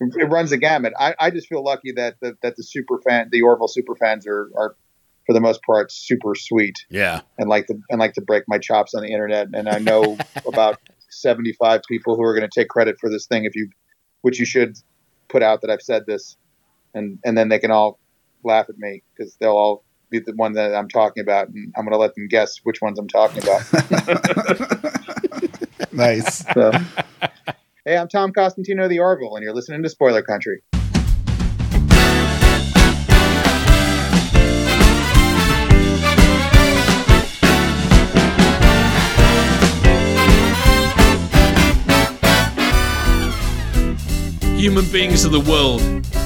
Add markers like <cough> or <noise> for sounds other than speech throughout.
it runs the gamut. I, I just feel lucky that the, that the super fan, the Orville super fans are, are for the most part super sweet Yeah. and like to and like to break my chops on the internet. And I know <laughs> about seventy five people who are going to take credit for this thing if you, which you should put out that I've said this, and and then they can all laugh at me because they'll all be the one that I'm talking about, and I'm going to let them guess which ones I'm talking about. <laughs> <laughs> nice. So, hey, I'm Tom Costantino the Orville, and you're listening to Spoiler Country. Human beings of the world,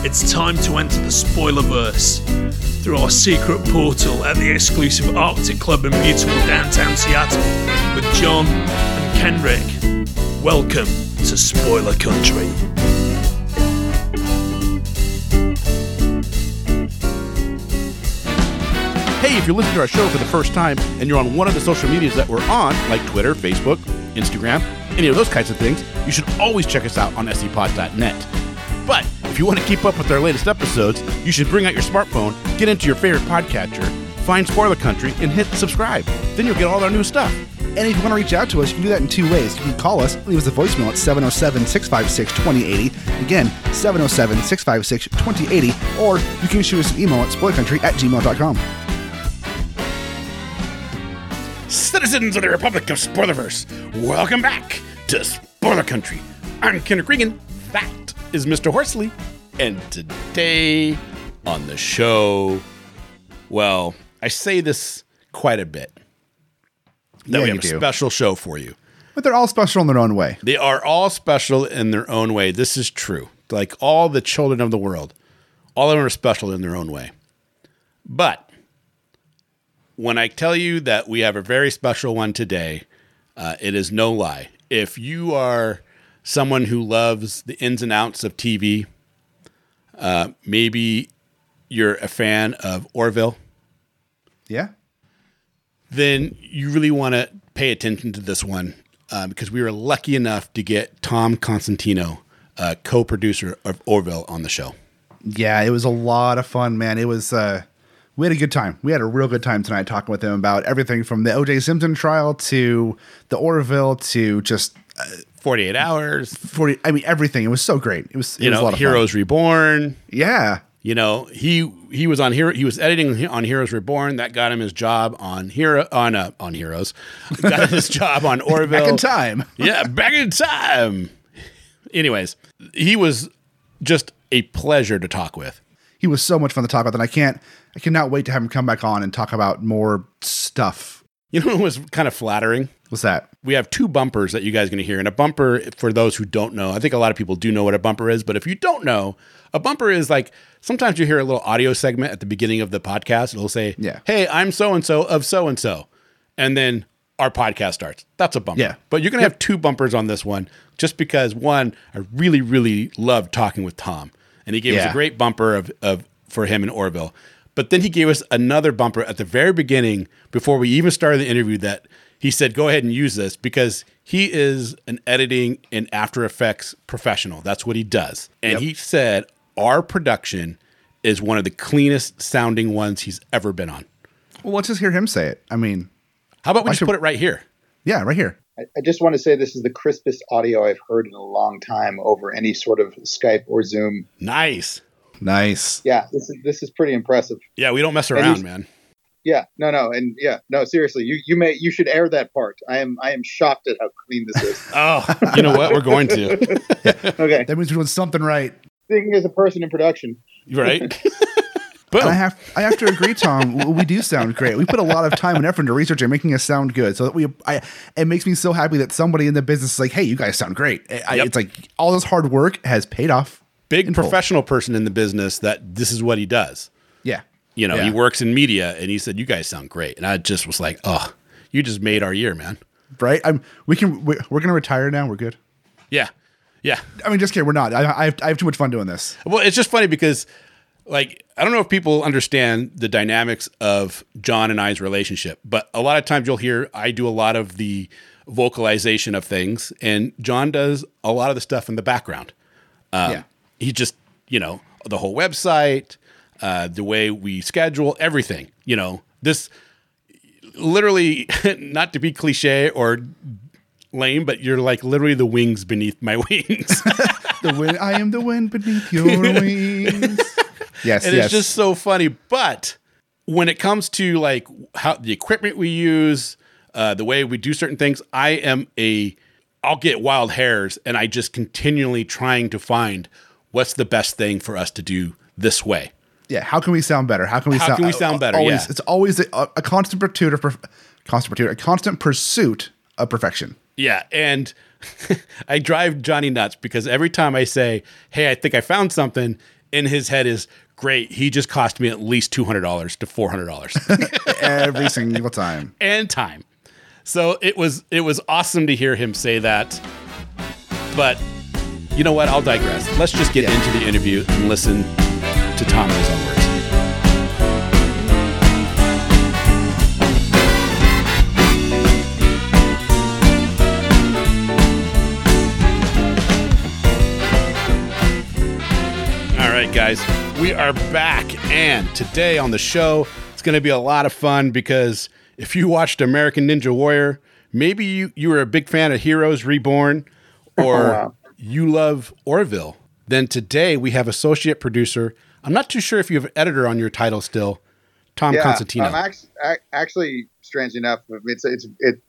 it's time to enter the Spoilerverse through our secret portal at the exclusive Arctic Club in beautiful downtown Seattle with John and Kenric. Welcome to Spoiler Country. Hey, if you're listening to our show for the first time and you're on one of the social medias that we're on, like Twitter, Facebook, Instagram, any of those kinds of things, you should always check us out on sepod.net. But if you want to keep up with our latest episodes, you should bring out your smartphone, get into your favorite podcatcher, find Spoiler Country, and hit subscribe. Then you'll get all our new stuff. And if you want to reach out to us, you can do that in two ways. You can call us, leave us a voicemail at 707 656 2080. Again, 707 656 2080. Or you can shoot us an email at spoilercountry at gmail.com. Citizens of the Republic of Spoilerverse, welcome back to Spoiler Country. I'm Kenric Regan. That is Mr. Horsley. And today on the show, well, I say this quite a bit. That Yeah, we have a do. special show for you. But they're all special in their own way. They are all special in their own way. This is true. Like all the children of the world, all of them are special in their own way. But when I tell you that we have a very special one today, uh, it is no lie. If you are someone who loves the ins and outs of TV, uh, maybe you're a fan of Orville, Yeah? Then you really want to pay attention to this one uh, because we were lucky enough to get Tom Costantino, uh, co-producer of Orville, on the show. Yeah, it was a lot of fun, man. It was, uh, we had a good time. We had a real good time tonight talking with him about everything from the OJ Simpson trial to the Orville to just Forty-eight hours, 40, I mean, everything. It was so great. It was, it you was a know, lot of Heroes Reborn. Yeah. You know, he he was on hero. He was editing on Heroes Reborn. That got him his job on hero on uh, on Heroes. <laughs> Got his job on Orville. Back in time. <laughs> yeah, back in time. Anyways, he was just a pleasure to talk with. he was so much fun to talk about that I can't I cannot wait to have him come back on and talk about more stuff. You know, it was kind of flattering. What's that? we have two bumpers that you guys are going to hear. And a bumper, for those who don't know, I think a lot of people do know what a bumper is. But if you don't know, a bumper is like sometimes you hear a little audio segment at the beginning of the podcast. It'll say, Yeah. Hey, I'm so and so of so and so. And then our podcast starts. That's a bumper. Yeah. But you're going to have two bumpers on this one just because one, I really, really loved talking with Tom. And he gave us a great bumper of, of for him in Orville. But then he gave us another bumper at the very beginning before we even started the interview that he said, go ahead and use this because he is an editing and After Effects professional. That's what he does. And he said, our production is one of the cleanest sounding ones he's ever been on. Well, let's just hear him say it. I mean, How about we I just should- put it right here? yeah, right here. I, I just want to say this is the crispest audio I've heard in a long time over any sort of Skype or Zoom. Nice. Nice. Yeah, this is this is pretty impressive. Yeah, we don't mess around, man. Yeah, no, no, and yeah, no, seriously, you you may you should air that part. I am I am shocked at how clean this is. <laughs> Oh, you know what? We're going to. <laughs> Okay, That means we're doing something right. speaking as a person in production, Right? <laughs> And I have I have to agree, Tom. We do sound great. We put a lot of time and effort into research and making us sound good. So that we, I, it makes me so happy that somebody in the business is like, "Hey, you guys sound great." I, Yep. It's like all this hard work has paid off. Big in full. professional person in the business that this is what he does. You know, Yeah. he works in media and he said, You guys sound great. And I just was like, Oh, you just made our year, man. right. I'm. We can. We're, we're gonna retire now. We're good. Yeah. Yeah. I mean, just kidding. We're not. I, I, have, I have too much fun doing this. Well, it's just funny because, like, I don't know if people understand the dynamics of John and I's relationship, but a lot of times you'll hear I do a lot of the vocalization of things, and John does a lot of the stuff in the background. Um, Yeah. he just, you know, the whole website, uh, the way we schedule everything. You know, this literally, <laughs> not to be cliche or lame, but you're like literally the wings beneath my <laughs> wings. <laughs> The wind, I am the wind beneath your wings. Yes, and yes. it's just so funny. But when it comes to like how the equipment we use, uh, the way we do certain things, I am a I'll get wild hairs, and I just continually trying to find what's the best thing for us to do this way. Yeah. How can we sound better? How can we How sound? can we sound better? Always, Yeah. it's always a, a constant pursuit of perf- constant pursuit, a constant pursuit of perfection. Yeah, and <laughs> I drive Johnny nuts because every time I say, "Hey, I think I found something," in his head is great. He just cost me at least two hundred dollars to four hundred dollars. <laughs> Every single time. <laughs> and time. So it was it was awesome to hear him say that. But you know what? I'll digress. Let's just get into the interview and listen to Tom and his own words. All right, guys, we are back, and today on the show, it's going to be a lot of fun because if you watched American Ninja Warrior, maybe you, you were a big fan of Heroes Reborn, <laughs> or Wow. you love Orville, then today we have associate producer. I'm not too sure if you have editor on your title still, Tom yeah, Costantino. I'm actually, actually, strange enough, it's it's it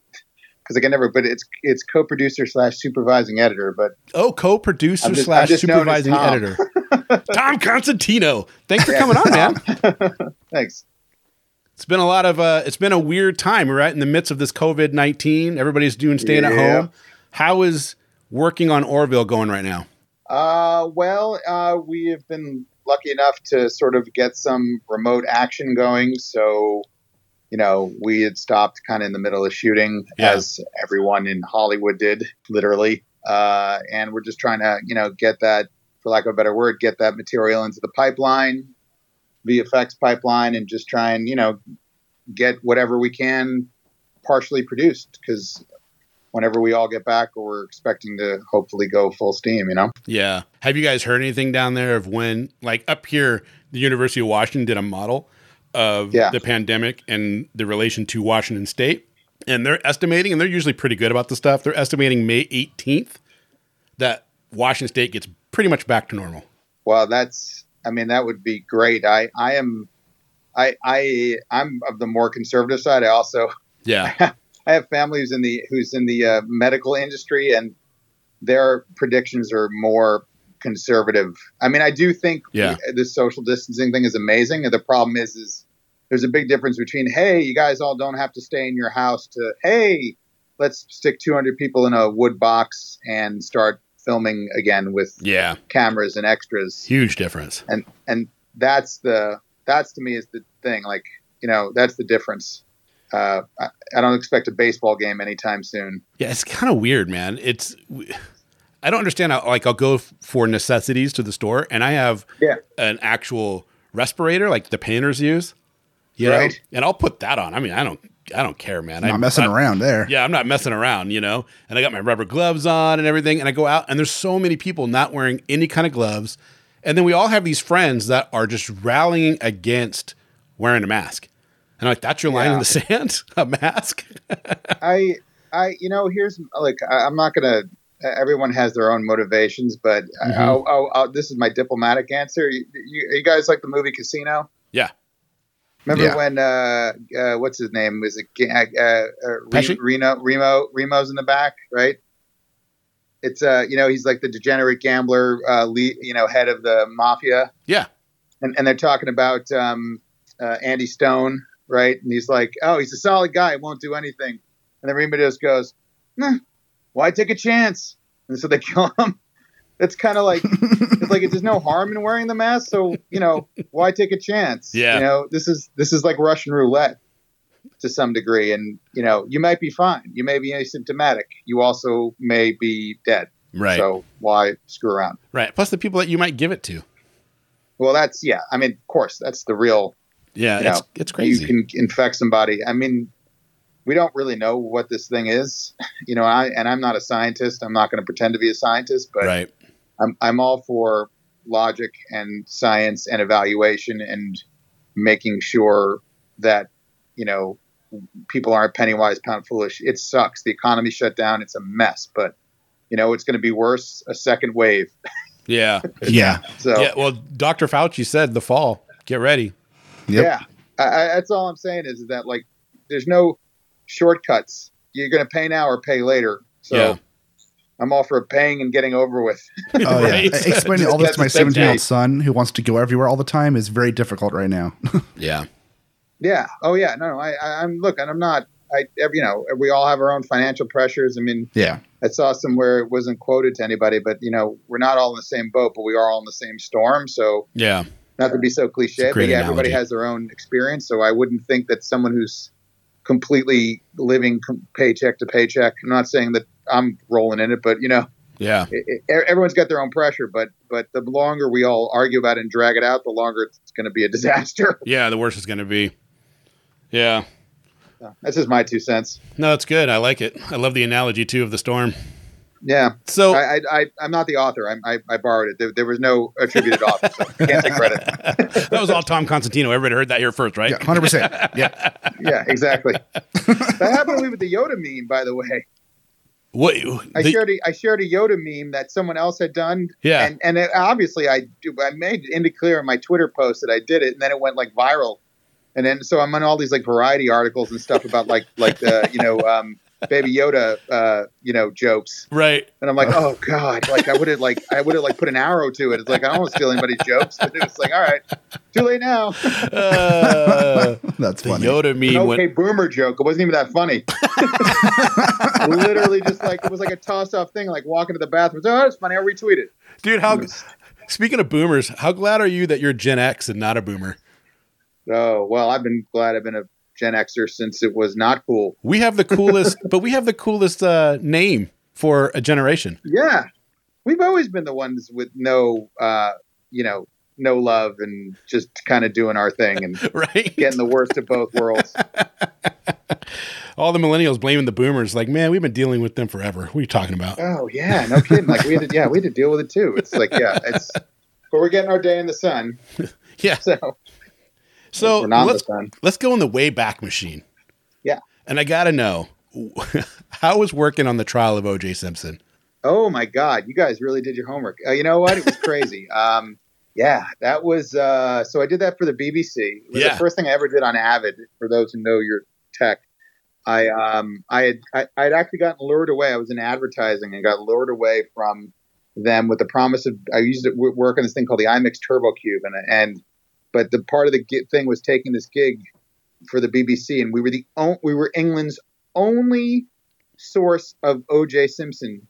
because I can never, but it's it's co-producer slash supervising editor. But oh, co-producer just- slash I'm just known as supervising Tom. editor, <laughs> Tom Costantino. Thanks for Yeah, coming on, man. <laughs> Thanks. It's been a lot of uh it's been a weird time. Right in the midst of this COVID nineteen. Everybody's doing staying at home. How is working on Orville going right now? Uh, well, uh, we have been lucky enough to sort of get some remote action going. So, you know, we had stopped kind of in the middle of shooting, Yeah. as everyone in Hollywood did, literally. Uh, and we're just trying to, you know, get that, for lack of a better word, get that material into the pipeline, VFX pipeline, and just try and, you know, get whatever we can partially produced because whenever we all get back, we're expecting to hopefully go full steam, you know? Yeah. Have you guys heard anything down there of when like up here, the University of Washington did a model of Yeah. the pandemic and the relation to Washington State? And they're estimating, and they're usually pretty good about the stuff. They're estimating May 18th that Washington State gets pretty much back to normal. Well, that's. I mean, that would be great. I, I am, I, I, I'm of the more conservative side. I also, <laughs> Yeah. I have family who's in the who's in the uh, medical industry, and their predictions are more conservative. I mean, I do think Yeah. the social distancing thing is amazing. And the problem is, is there's a big difference between hey, you guys all don't have to stay in your house to hey, let's stick 200 people in a wood box and start filming again with Yeah. cameras and extras Huge difference. and and that's the that's to me is the thing like you know that's the difference uh, I, I don't expect a baseball game anytime soon Yeah, it's kind of weird, man. It's I don't understand how like I'll go f- for necessities to the store and I have Yeah. an actual respirator like the painters use. You know? Right. And I'll put that on. I mean, I don't I don't care, man. Not I'm messing I- around there. Yeah, I'm not messing around, you know. And I got my rubber gloves on and everything and I go out and there's so many people not wearing any kind of gloves. And then we all have these friends that are just rallying against wearing a mask. And I'm like, that's your line in the sand? <laughs> a mask? <laughs> i i you know here's like I, i'm not gonna everyone has their own motivations but I- Mhm. I'll, I'll, I'll, this is my diplomatic answer you, you, you guys like the movie casino Yeah. Remember Yeah. when uh, uh, what's his name was it uh, uh, Reno Remo Remo's in the back, right? It's uh you know he's like the degenerate gambler, uh, lead, you know head of the mafia, Yeah. and and they're talking about um, uh, Andy Stone, right? And he's like, oh, he's a solid guy, won't do anything, and then Remo just goes, nah, why take a chance? And so they <laughs> kill him. It's kind of like it's like there's no harm in wearing the mask, so you know why take a chance? Yeah. you know this is this is like Russian roulette to some degree, and you know you might be fine, you may be asymptomatic, you also may be dead. Right. So why screw around? Right. Plus the people that you might give it to. Well, that's yeah. I mean, of course, that's the real. Yeah, You it's know, it's crazy. You can infect somebody. I mean, we don't really know what this thing is, <laughs> you know. I and I'm not a scientist. I'm not going to pretend to be a scientist, but right. I'm I'm all for logic and science and evaluation and making sure that you know people aren't penny wise pound foolish. It sucks. The economy shut down. It's a mess, but you know it's going to be worse. A second wave. <laughs> Yeah. Yeah. So Yeah. Well, Dr. Fauci said the fall. Get ready. Yep. yeah, I, I, that's all I'm saying is that like there's no shortcuts. You're going to pay now or pay later. So Yeah. I'm all for paying and getting over with. <laughs> Oh yeah. Explaining all <laughs> this to my 17 year old son who wants to go everywhere all the time is very difficult right now. <laughs> Yeah. Yeah. Oh yeah. No, no. I, I, I'm look, and I'm not. I, every- you know, we all have our own financial pressures. I mean, yeah. I saw somewhere it wasn't quoted to anybody, but you know, we're not all in the same boat, but we are all in the same storm. So Yeah. not to be so cliche, but yeah, everybody has their own experience. So I wouldn't think that someone who's completely living paycheck to paycheck. I'm not saying that I'm rolling in it, but you know, Yeah. it, it, everyone's got their own pressure. But but the longer we all argue about it and drag it out, the longer it's going to be a disaster. <laughs> Yeah. The worse it's going to be. Yeah. That's just my two cents. No, it's good. I like it. I love the analogy too of the storm. Yeah. So I, I, I, I'm not the author. I, I, I borrowed it. There, there was no attributed author, so I can't take credit. <laughs> that was all Tom Costantino. Everybody heard that here first, right? Yeah. 100%. yeah. <laughs> Yeah, exactly. that happened to me with the Yoda meme, by the way. What? I the- shared a, I shared a Yoda meme that someone else had done. Yeah. And and it, obviously I do- I made it into clear in my Twitter post that I did it, and then it went like viral. And then so I'm on all these like variety articles and stuff about like like the you know um, Baby Yoda uh, you know jokes. right. And I'm like, oh god, like I would have like I would have like put an arrow to it. It's like I don't want to steal anybody's jokes. But it was like, all right, too late now. Uh, That's the funny. Yoda meme An went. okay boomer joke. It wasn't even that funny. <laughs> Literally, just like it was like a toss off thing, like walking to the bathroom. Oh, it's funny. I retweeted. Dude, how? <sighs> Speaking of boomers, how glad are you that you're Gen X and not a boomer? Oh well, I've been glad I've been a Gen Xer since it was not cool. We have the coolest, <laughs> but we have the coolest uh, name for a generation. Yeah, we've always been the ones with no, uh, you know, no love and just kind of doing our thing and <laughs> right? getting the worst of both worlds. <laughs> All the millennials blaming the boomers, like, man, we've been dealing with them forever. What are you talking about? Oh yeah, no kidding. Like we had to, yeah, we had to deal with it too. It's like yeah, it's but we're getting our day in the sun. Yeah. So So we're not in the let's let's go in the way back machine. Yeah. And I gotta know <laughs> how was working on the trial of O.J. Simpson. Oh my God, you guys really did your homework. Uh, you know what? It was crazy. <laughs> um, yeah, that was. Uh, so I did that for the BBC. It was Yeah. the first thing I ever did on Avid. For those who know your tech, I um, I had I, I had actually gotten lured away. I was in advertising and got lured away from them with the promise of I used to work on this thing called the Immix Turbo Cube, and and but the part of the thing was taking this gig for the BBC, and we were the we were England's only source of O.J. Simpson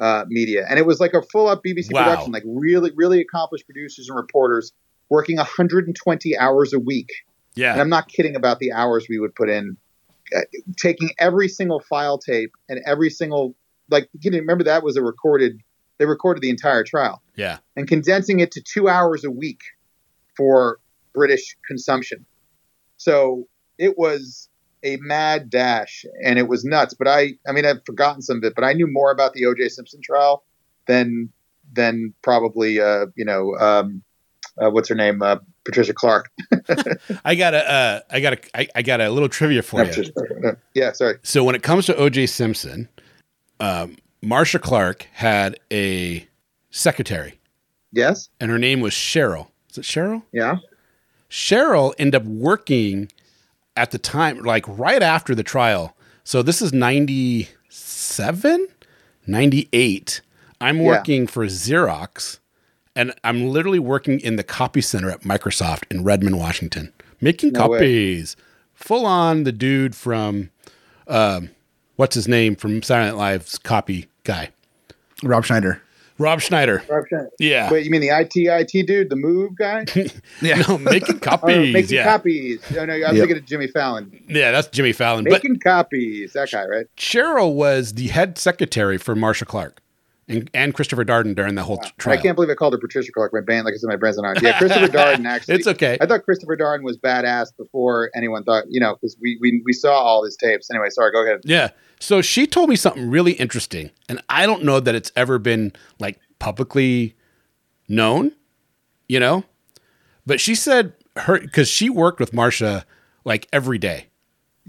uh, media, and it was like a full up BBC Wow. production, like really, really accomplished producers and reporters working 120 hours a week. Yeah, And I'm not kidding about the hours we would put in, uh, taking every single file tape and every single like. You know, remember that was a recorded. They recorded the entire trial Yeah. and condensing it to two hours a week for British consumption. So it was a mad dash and it was nuts. But I, I mean, I've forgotten some of it, but I knew more about the O.J. Simpson trial than than probably, uh, you know, um, uh, what's her name, uh, Patricia Clark. <laughs> I got a uh, I got a I, I got a little trivia for you. Uh, yeah, sorry. So when it comes to O.J. Simpson, um, Marcia Clark had a secretary, Yes. and her name was Cheryl. Is it Cheryl? Yeah. Cheryl ended up working at the time, like right after the trial. So this is 97, 98. I'm Yeah. working for Xerox and I'm literally working in the copy center at Microsoft in Redmond, Washington, making No way. copies. Full on the dude from, um, what's his name from Silent Live's copy guy, Rob Schneider. Rob Schneider. Yeah. Wait, you mean the IT IT dude, the move guy? <laughs> Yeah. No, making <laughs> Oh, copies. making yeah. copies. Oh, no, I'm Yep. thinking of Jimmy Fallon. Yeah, that's Jimmy Fallon. But Making copies. That guy, right? Cheryl was the head secretary for Marcia Clark and, and Christopher Darden during the whole I trial. I can't believe I called her Patricia Clark. My band, like I said, my brain's on. Yeah, Christopher <laughs> Darden. Actually, It's okay. I thought Christopher Darden was badass before anyone thought. You know, because we, we we saw all his tapes. Anyway, sorry. Go ahead. Yeah. So she told me something really interesting, and I don't know that it's ever been like publicly known, you know. But she said her because she worked with Marcia like every day.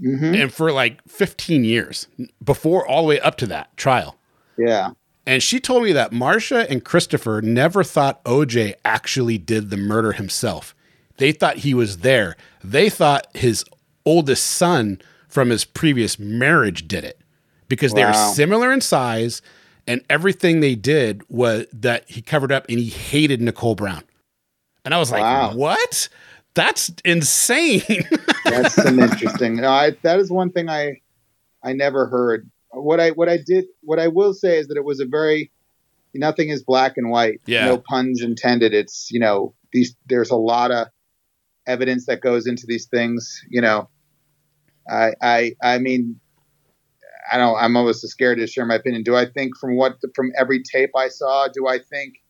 Mm-hmm. and for like 15 years before all the way up to that trial. Yeah. And she told me that Marcia and Christopher never thought OJ actually did the murder himself. They thought he was there. They thought his oldest son from his previous marriage did it because they are similar in size and everything they did was that he covered up and he hated Nicole Brown. And I was like, Wow. "What? That's insane." <laughs> That's some interesting. No, I, that is one thing I I never heard. What I what I did what I will say is that it was a very nothing is black and white. Yeah. No puns intended. It's you know these there's a lot of evidence that goes into these things. You know, I I I mean. I don't. I'm almost as scared to share my opinion. Do I think from what from every tape I saw, do I think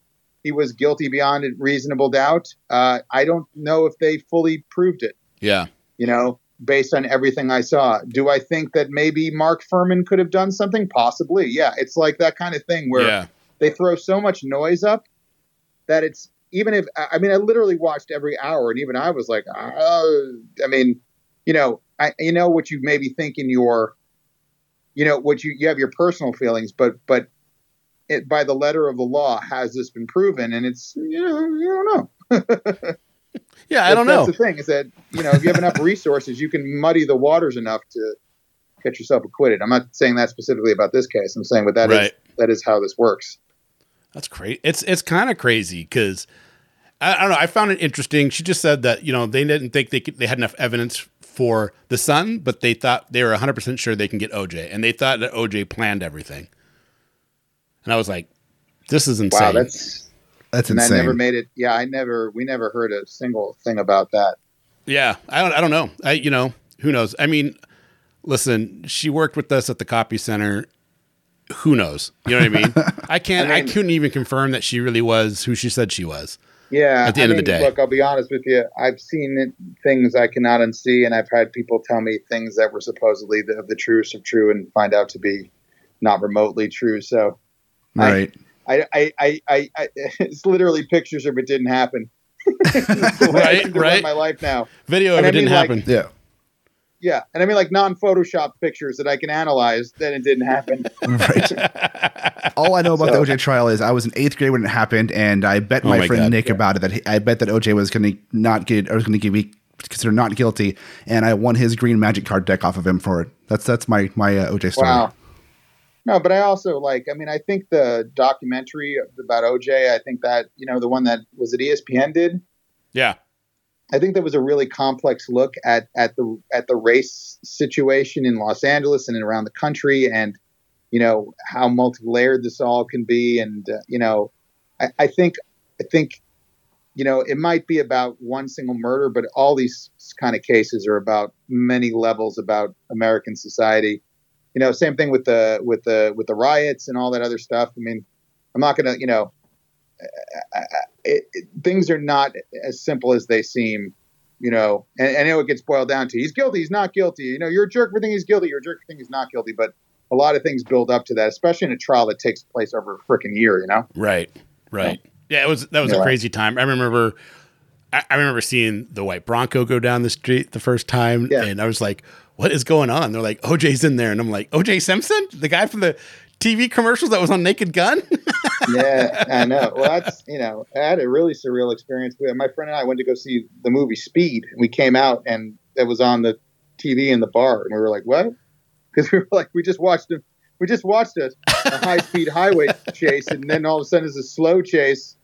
he was guilty beyond reasonable doubt? Uh, I don't know if they fully proved it yeah. you know, based on everything I saw. Do I think that maybe Mark Fuhrman could have done something? Possibly. Yeah. It's like that kind of thing where Yeah. they throw so much noise up that it's even if I mean I literally watched every hour and even I was like, oh, I mean, you know, I you know what you maybe think in your you know what you you have your personal feelings, but but it by the letter of the law has this been proven and it's you know you don't know. <laughs> Yeah, I don't know. That's the thing is that you know if you have enough resources, you can muddy the waters enough to get yourself acquitted. I'm not saying that specifically about this case. I'm saying, but that is Right. that is how this works. That's crazy. It's it's kind of crazy because I, I don't know. I found it interesting. She just said that you know they didn't think they could, they had enough evidence for the son, but they thought they were 100 percent sure they can get OJ, and they thought that OJ planned everything. And I was like, "This is insane." Wow, that's That's and I insane. never made it. Yeah, I never. We never heard a single thing about that. yeah, I don't. I don't know. I you know who knows. I mean, listen, she worked with us at the copy center. Who knows? You know what I mean? <laughs> I can't. I, I couldn't even confirm that she really was who she said she was. Yeah. At the I end of the day. look, I'll be honest with you. I've seen things I cannot unsee, and I've had people tell me things that were supposedly the, the truest of true, and find out to be not remotely true. So I- right. I, I, I, I, I <laughs> it's literally pictures of it didn't happen. The way I Right, seem <laughs> to run right. My life now. Video of it I mean, didn't like- happen. yeah. Yeah, and I mean like non-Photoshop pictures that I can analyze. Then it didn't happen. <laughs> Right. All I know about So- the OJ trial is I was in eighth grade when it happened, and I bet Oh my, my friend God. Nick about it that he, I bet that OJ was going to not get or was going to be considered not guilty, and I won his green magic card deck off of him for it. That's that's my my uh, OJ story. Wow. No, but I also like. I mean, I think the documentary about OJ. I think that you know the one that was it E ESPN did. Yeah. I think that was a really complex look at at the at the race situation in Los Angeles and around the country, and you know how multi-layered this all can be. And uh, you know, I, I think I think you know it might be about one single murder, but all these kind of cases are about many levels about American society. You know, same thing with the with the with the riots and all that other stuff. I mean, I'm not gonna you know it, it, things are not as simple as they seem, you know. And, and I know it gets boiled down to he's guilty, he's not guilty. You know, you're a jerk for thinking he's guilty, you're a jerk for thinking he's not guilty. But a lot of things build up to that, especially in a trial that takes place over a freaking year. You know, Right. Right. Yeah, it was that was a crazy time. I remember I, I remember seeing the white Bronco go down the street the first time Yeah. and I was like, what is going on? They're like, OJ's in there. And I'm like, OJ Simpson? The guy from the TV commercials that was on Naked Gun? <laughs> yeah, I know. Well, that's you know, I had a really surreal experience. My friend and I went to go see the movie Speed. We came out and it was on the TV in the bar, and we were like, "What?" <laughs> Because we were like, we just watched a, we just watched a, a high speed highway <laughs> chase, and then all of a sudden it's a slow chase.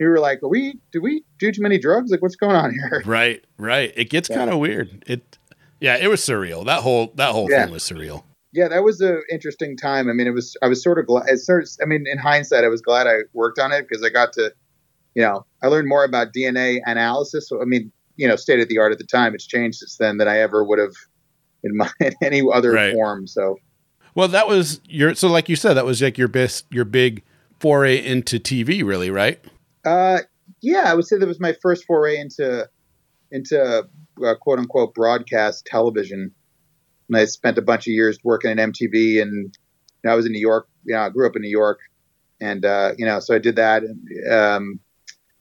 We were like, "Are we? Do we do too many drugs? Like, what's going on here?" right, right. It gets Yeah. kind of weird. It yeah, it was surreal. That whole that whole Yeah. thing was surreal. yeah, that was an interesting time. I mean, it was. I was sort of glad. Sort of, I mean, in hindsight, I was glad I worked on it because I got to, you know, I learned more about DNA analysis. I mean, you know, state of the art at the time. It's changed since then than I ever would have in my <laughs> in any other Right. form. So, Well, that was your so like you said, that was like your best your big foray into TV, really, right? uh, yeah, I would say that was my first foray into into uh, quote unquote broadcast television. And I spent a bunch of years working at MTV, and you know, I was in New York. You know, I grew up in New York, and uh, you know, so I did that. And, um,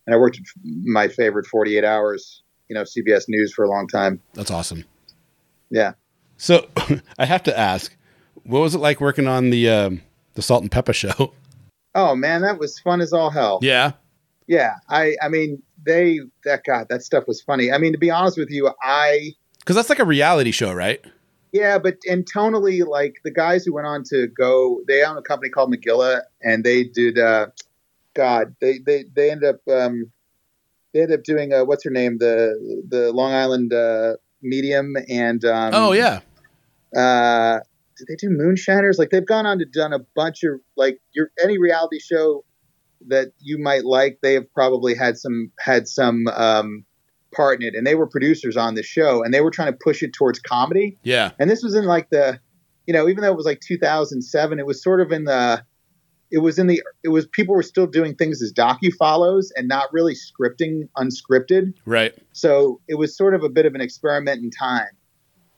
and I worked at my favorite 48 Hours, you know, CBS News for a long time. That's awesome. Yeah. So <laughs> I have to ask, what was it like working on the um, the Salt and Pepper show? Oh man, that was fun as all hell. Yeah. Yeah. I I mean, they that God, that stuff was funny. I mean, to be honest with you, I Because that's like a reality show, right? Yeah, but and tonally, like the guys who went on to go, they own a company called Magilla, and they did. uh God, they they they ended up um, they ended up doing uh, what's her name, the the Long Island uh, Medium, and um, oh yeah. uh, did they do Moonshiners? Like they've gone on to done a bunch of like your any reality show that you might like. They have probably had some had some um, part in it, and they were producers on the show, and they were trying to push it towards comedy. Yeah. And this was in like the, you know, even though it was like 2007, it was sort of in the, it was in the, it was people were still doing things as docu follows and not really scripting unscripted. Right. So it was sort of a bit of an experiment in time.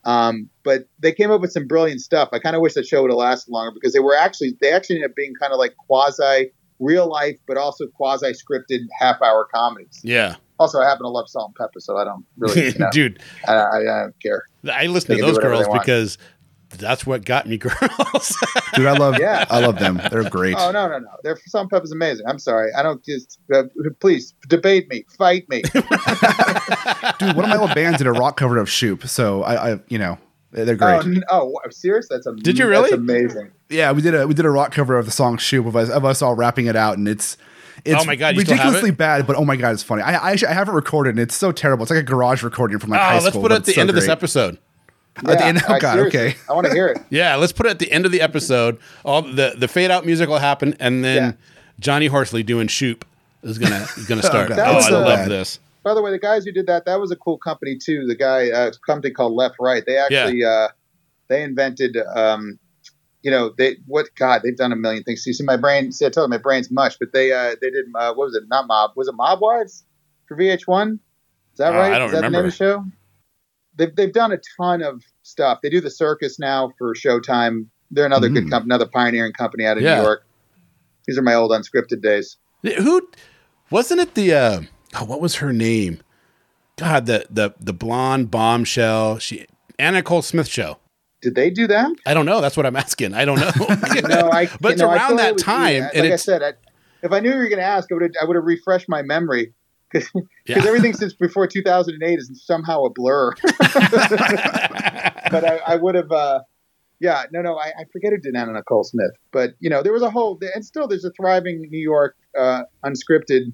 Um, but they came up with some brilliant stuff. I kind of wish that show would have lasted longer because they were actually, they actually ended up being kind of like quasi real life, but also quasi scripted half hour comedies. Yeah. Also, I happen to love salt and pepper, so I don't really, you <laughs> know, Dude, I, I, I don't care. I listen They to those girls because that's what got me <laughs> girls. Dude, I love Yeah. I love them. They're great. Oh no no no! Their salt and pepper is amazing. I'm sorry. I don't just uh, please debate me, fight me. <laughs> Dude, one of my old bands did a rock cover of Shoop, so I, I you know, they're oh, great. oh, n- oh, serious? That's amazing. Did you really? That's amazing. yeah, we did a we did a rock cover of the song Shoop of us of us all rapping it out, and it's it's Oh my God, you still have ridiculously it? bad, but oh my god, it's funny. I I, actually, I have it recorded, and it's so terrible. It's like a garage recording from like oh, high oh, school. let's put it at the so end of this great. episode. At the end- oh, I- God, seriously, okay. I want to hear it. <laughs> Yeah, let's put it at the end of the episode. All the the fade out music will happen, and then Yeah. Johnny Horsley doing shoop is gonna is gonna <laughs> start. God, oh, that I so love bad. this. By the way, the guys who did that, that was a cool company too. The guy, uh, company called Left Right. They actually, uh, they invented, um, you know, they what God, they've done a million things. See, see my brain. See, I told you my brain's mush, but they, uh, they did. Uh, what was it? Not Mob. Was it Mob Wives for VH1? Is that Oh, right? I don't Is that the name remember. of the show? They've they've done a ton of stuff. They do the circus now for Showtime. They're another good Mm. company, another pioneering company out of Yeah. New York. These are my old unscripted days. Who wasn't it? The uh, oh, what was her name? God, the the the blonde bombshell. She Anna Nicole Smith show. Did they do that? I don't know. That's what I'm asking. I don't know. <laughs> no, <laughs> I. But it's no, I around that time, yeah, and like I said, I, if I knew you were going to ask, I would have. I would have refreshed my memory <laughs> because Yeah. everything since before 2008 is somehow a blur. but I, I would have. Uh, yeah, no, no, I, I forget who did Anna Nicole Smith, but you know, there was a whole, and still there's a thriving New York uh, unscripted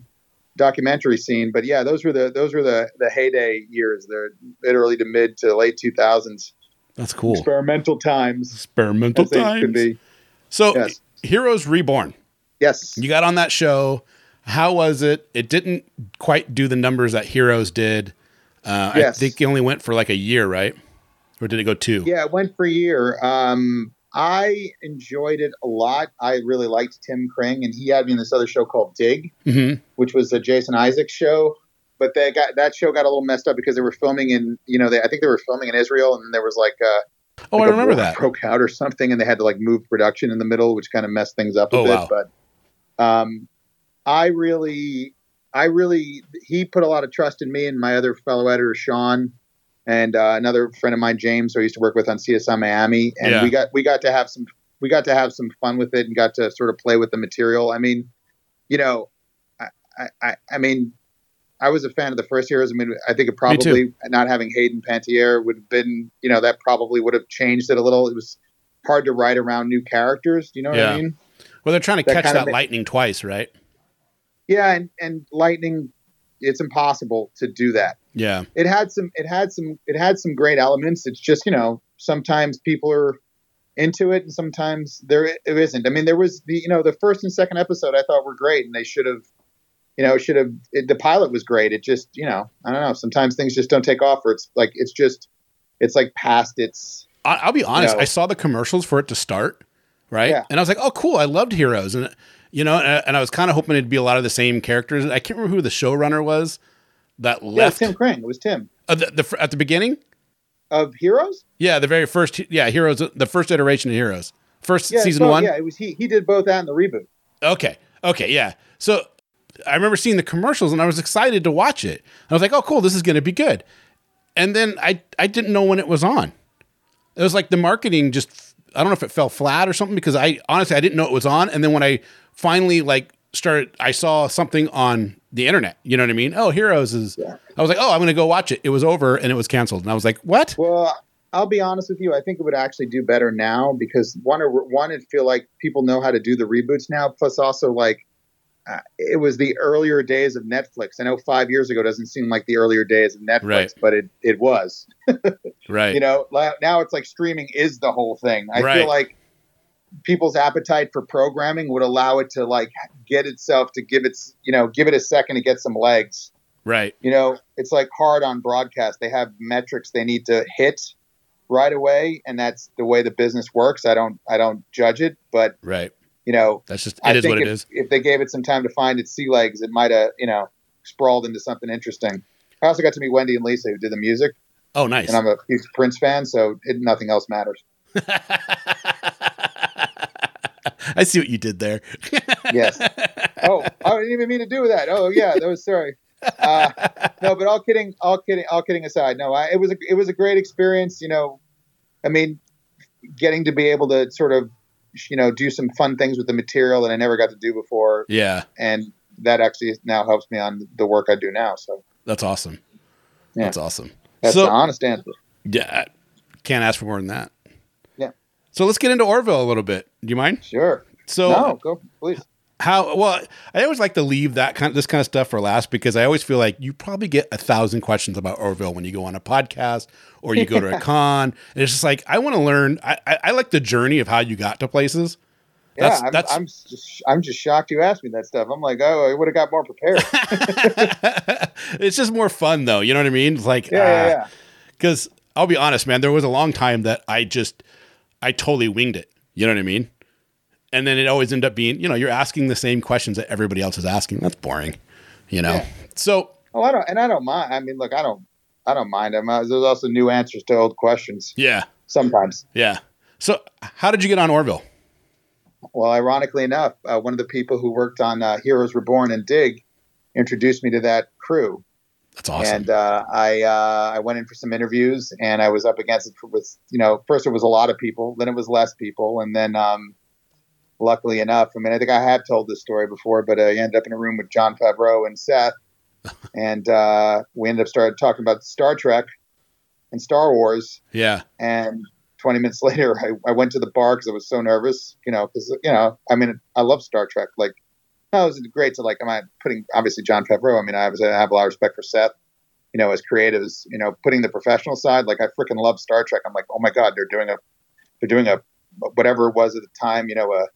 documentary scene. But yeah, those were the those were the the heyday years. The literally to mid to late 2000s That's cool. experimental times. Experimental times. be. So, Yes. Heroes Reborn. Yes. You got on that show. How was it? It didn't quite do the numbers that Heroes did. Uh, I think it only went for like a year, right? Or did it go two? Yeah, it went for a year. Um, I enjoyed it a lot. I really liked Tim Kring, and he had me in this other show called Dig, hmm which was a Jason Isaacs show. But they got that show got a little messed up because they were filming in, you know, they, I think they were filming in Israel, and then there was like, uh, Oh, like I a remember that. broke out or something, and they had to like move production in the middle, which kind of messed things up a Oh, bit. wow. But um, I really, I really, he put a lot of trust in me and my other fellow editor Sean, and uh, another friend of mine James, who I used to work with on CSI Miami, and Yeah. we got we got to have some we got to have some fun with it and got to sort of play with the material. I mean, you know, I, I- I, mean. I was a fan of the first Heroes. I mean, I think it probably not having Hayden Panettiere would have been, you know, that probably would have changed it a little. It was hard to write around new characters. Do you know what Yeah. I mean? Well, they're trying to That catch that ma- lightning twice, right? Yeah, and, and Lightning, it's impossible to do that. Yeah. It had some, it had some, it had some great elements. It's just, you know, sometimes people are into it and sometimes there it isn't. I mean, there was the, you know, the first and second episode I thought were great and they should have, you know, should have, the pilot was great. It just, you know, I don't know. Sometimes things just don't take off or it's like, it's just, it's like past its, I, I'll be honest. No. I saw the commercials for it to start, right? Yeah. And I was like, "Oh, cool! I loved Heroes," and you know, and, and I was kind of hoping it'd be a lot of the same characters. I can't remember who the showrunner was that yeah, it was left Tim Kring. It was Tim uh, the, the, at the beginning. of Heroes. Yeah, the very first. Yeah, Heroes. The first iteration of Heroes. First Yeah, season both- one. Yeah, it was he. He did both that and the reboot. Okay. Okay. Yeah. So I remember seeing the commercials and I was excited to watch it. I was like, oh, cool, this is going to be good. And then I, I didn't know when it was on. It was like the marketing just, I don't know if it fell flat or something because I honestly, I didn't know it was on. And then when I finally like started, I saw something on the internet, you know what I mean? Oh, Heroes is, Yeah. I was like, oh, I'm going to go watch it. It was over and it was canceled. And I was like, what? Well, I'll be honest with you. I think it would actually do better now because one, one, it feel like people know how to do the reboots now. Plus, also like uh, it was the earlier days of Netflix. I know five years ago doesn't seem like the earlier days of Netflix, Right. but it it was. <laughs> Right. You know, now it's like streaming is the whole thing. I Right. feel like people's appetite for programming would allow it to like get itself to give its you know give it a second to get some legs right. you know it's like hard on broadcast they have metrics they need to hit right away and that's the way the business works i don't i don't judge it but Right. You know That's just, I it is think what if, it is. if they gave it some time to find its sea legs it might have you know sprawled into something interesting i also got to meet wendy and lisa who did the music Oh, nice. and i'm a huge prince fan so it, nothing else matters <laughs> I see what you did there. <laughs> yes oh i didn't even mean to do that oh yeah that was sorry uh, no, but all kidding, all kidding, all kidding aside, no, I, it was a it was a great experience. You know, I mean, getting to be able to sort of, you know, do some fun things with the material that I never got to do before, yeah. and that actually now helps me on the work I do now. So That's awesome. Yeah. That's awesome. that's so, the honest answer. yeah, can't ask for more than that. Yeah. So let's get into Orville a little bit. Do you mind? Sure. So no, go please. How well I always like to leave that kind this kind of stuff for last because I always feel like you probably get a thousand questions about Orville when you go on a podcast or you go to a <laughs> con. And it's just like I want to learn. I, I, I like the journey of how you got to places. Yeah, That's- I'm, that's- I'm just I'm just shocked you asked me that stuff. I'm like, oh, I would have got more prepared. <laughs> it's just more fun though. You know what I mean? It's like Yeah, yeah, ah, yeah. Because I'll be honest, man, there was a long time that I just, I totally winged it. You know what I mean? And then it always ended up being, you know, you're asking the same questions that everybody else is asking. That's boring, you know? Yeah. So, Oh, I don't, and I don't mind. I mean, look, I don't, I don't mind. I'm, uh, there's also new answers to old questions yeah, sometimes. yeah. So, how did you get on Orville? Well, ironically enough, uh, one of the people who worked on uh, Heroes Reborn and Dig introduced me to that crew, That's awesome. and uh, I uh, I went in for some interviews, and I was up against it with you know first it was a lot of people, then it was less people, and then um, luckily enough, I mean I think I have told this story before, but I ended up in a room with Jon Favreau and Seth, <laughs> and uh, we ended up started talking about Star Trek and Star Wars, yeah, and 20 minutes <laughs> later I, I went to the bar because I was so nervous, you know, because you know I mean I love Star Trek, like. No, it was great to like. Am I putting obviously Jon Favreau? I mean, I obviously have a lot of respect for Seth you know, as creatives, you know, putting the professional side, like I freaking love Star Trek. I'm like, oh my god, they're doing a, they're doing a, whatever it was at the time, you know, a,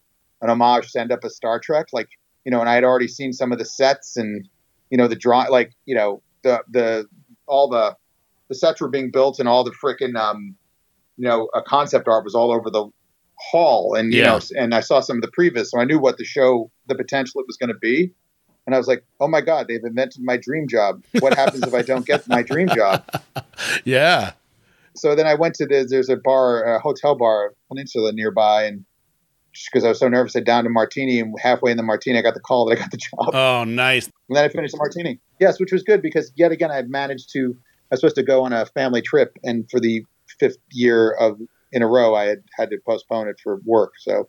an homage send up a Star Trek, like, you know, and I had already seen some of the sets and, you know, the draw, like, you know, the the all the the sets were being built and all the freaking, um, you know, a concept art was all over the hall, and you Yeah. know, and I saw some of the previs, so I knew what the show, the potential it was going to be. And I was like, "Oh my God, they've invented my dream job. What happens if I don't get my dream job?" <laughs> yeah, So then I went to the, there's a bar, a hotel bar, Peninsula nearby, and because I was so nervous, I downed a martini, and halfway in the martini, I got the call that I got the job. <laughs> Oh, nice. And then I finished the martini. Yes, which was good because yet again I managed to. I was supposed to go on a family trip, and for the fifth year of in a row, I had had to postpone it for work. So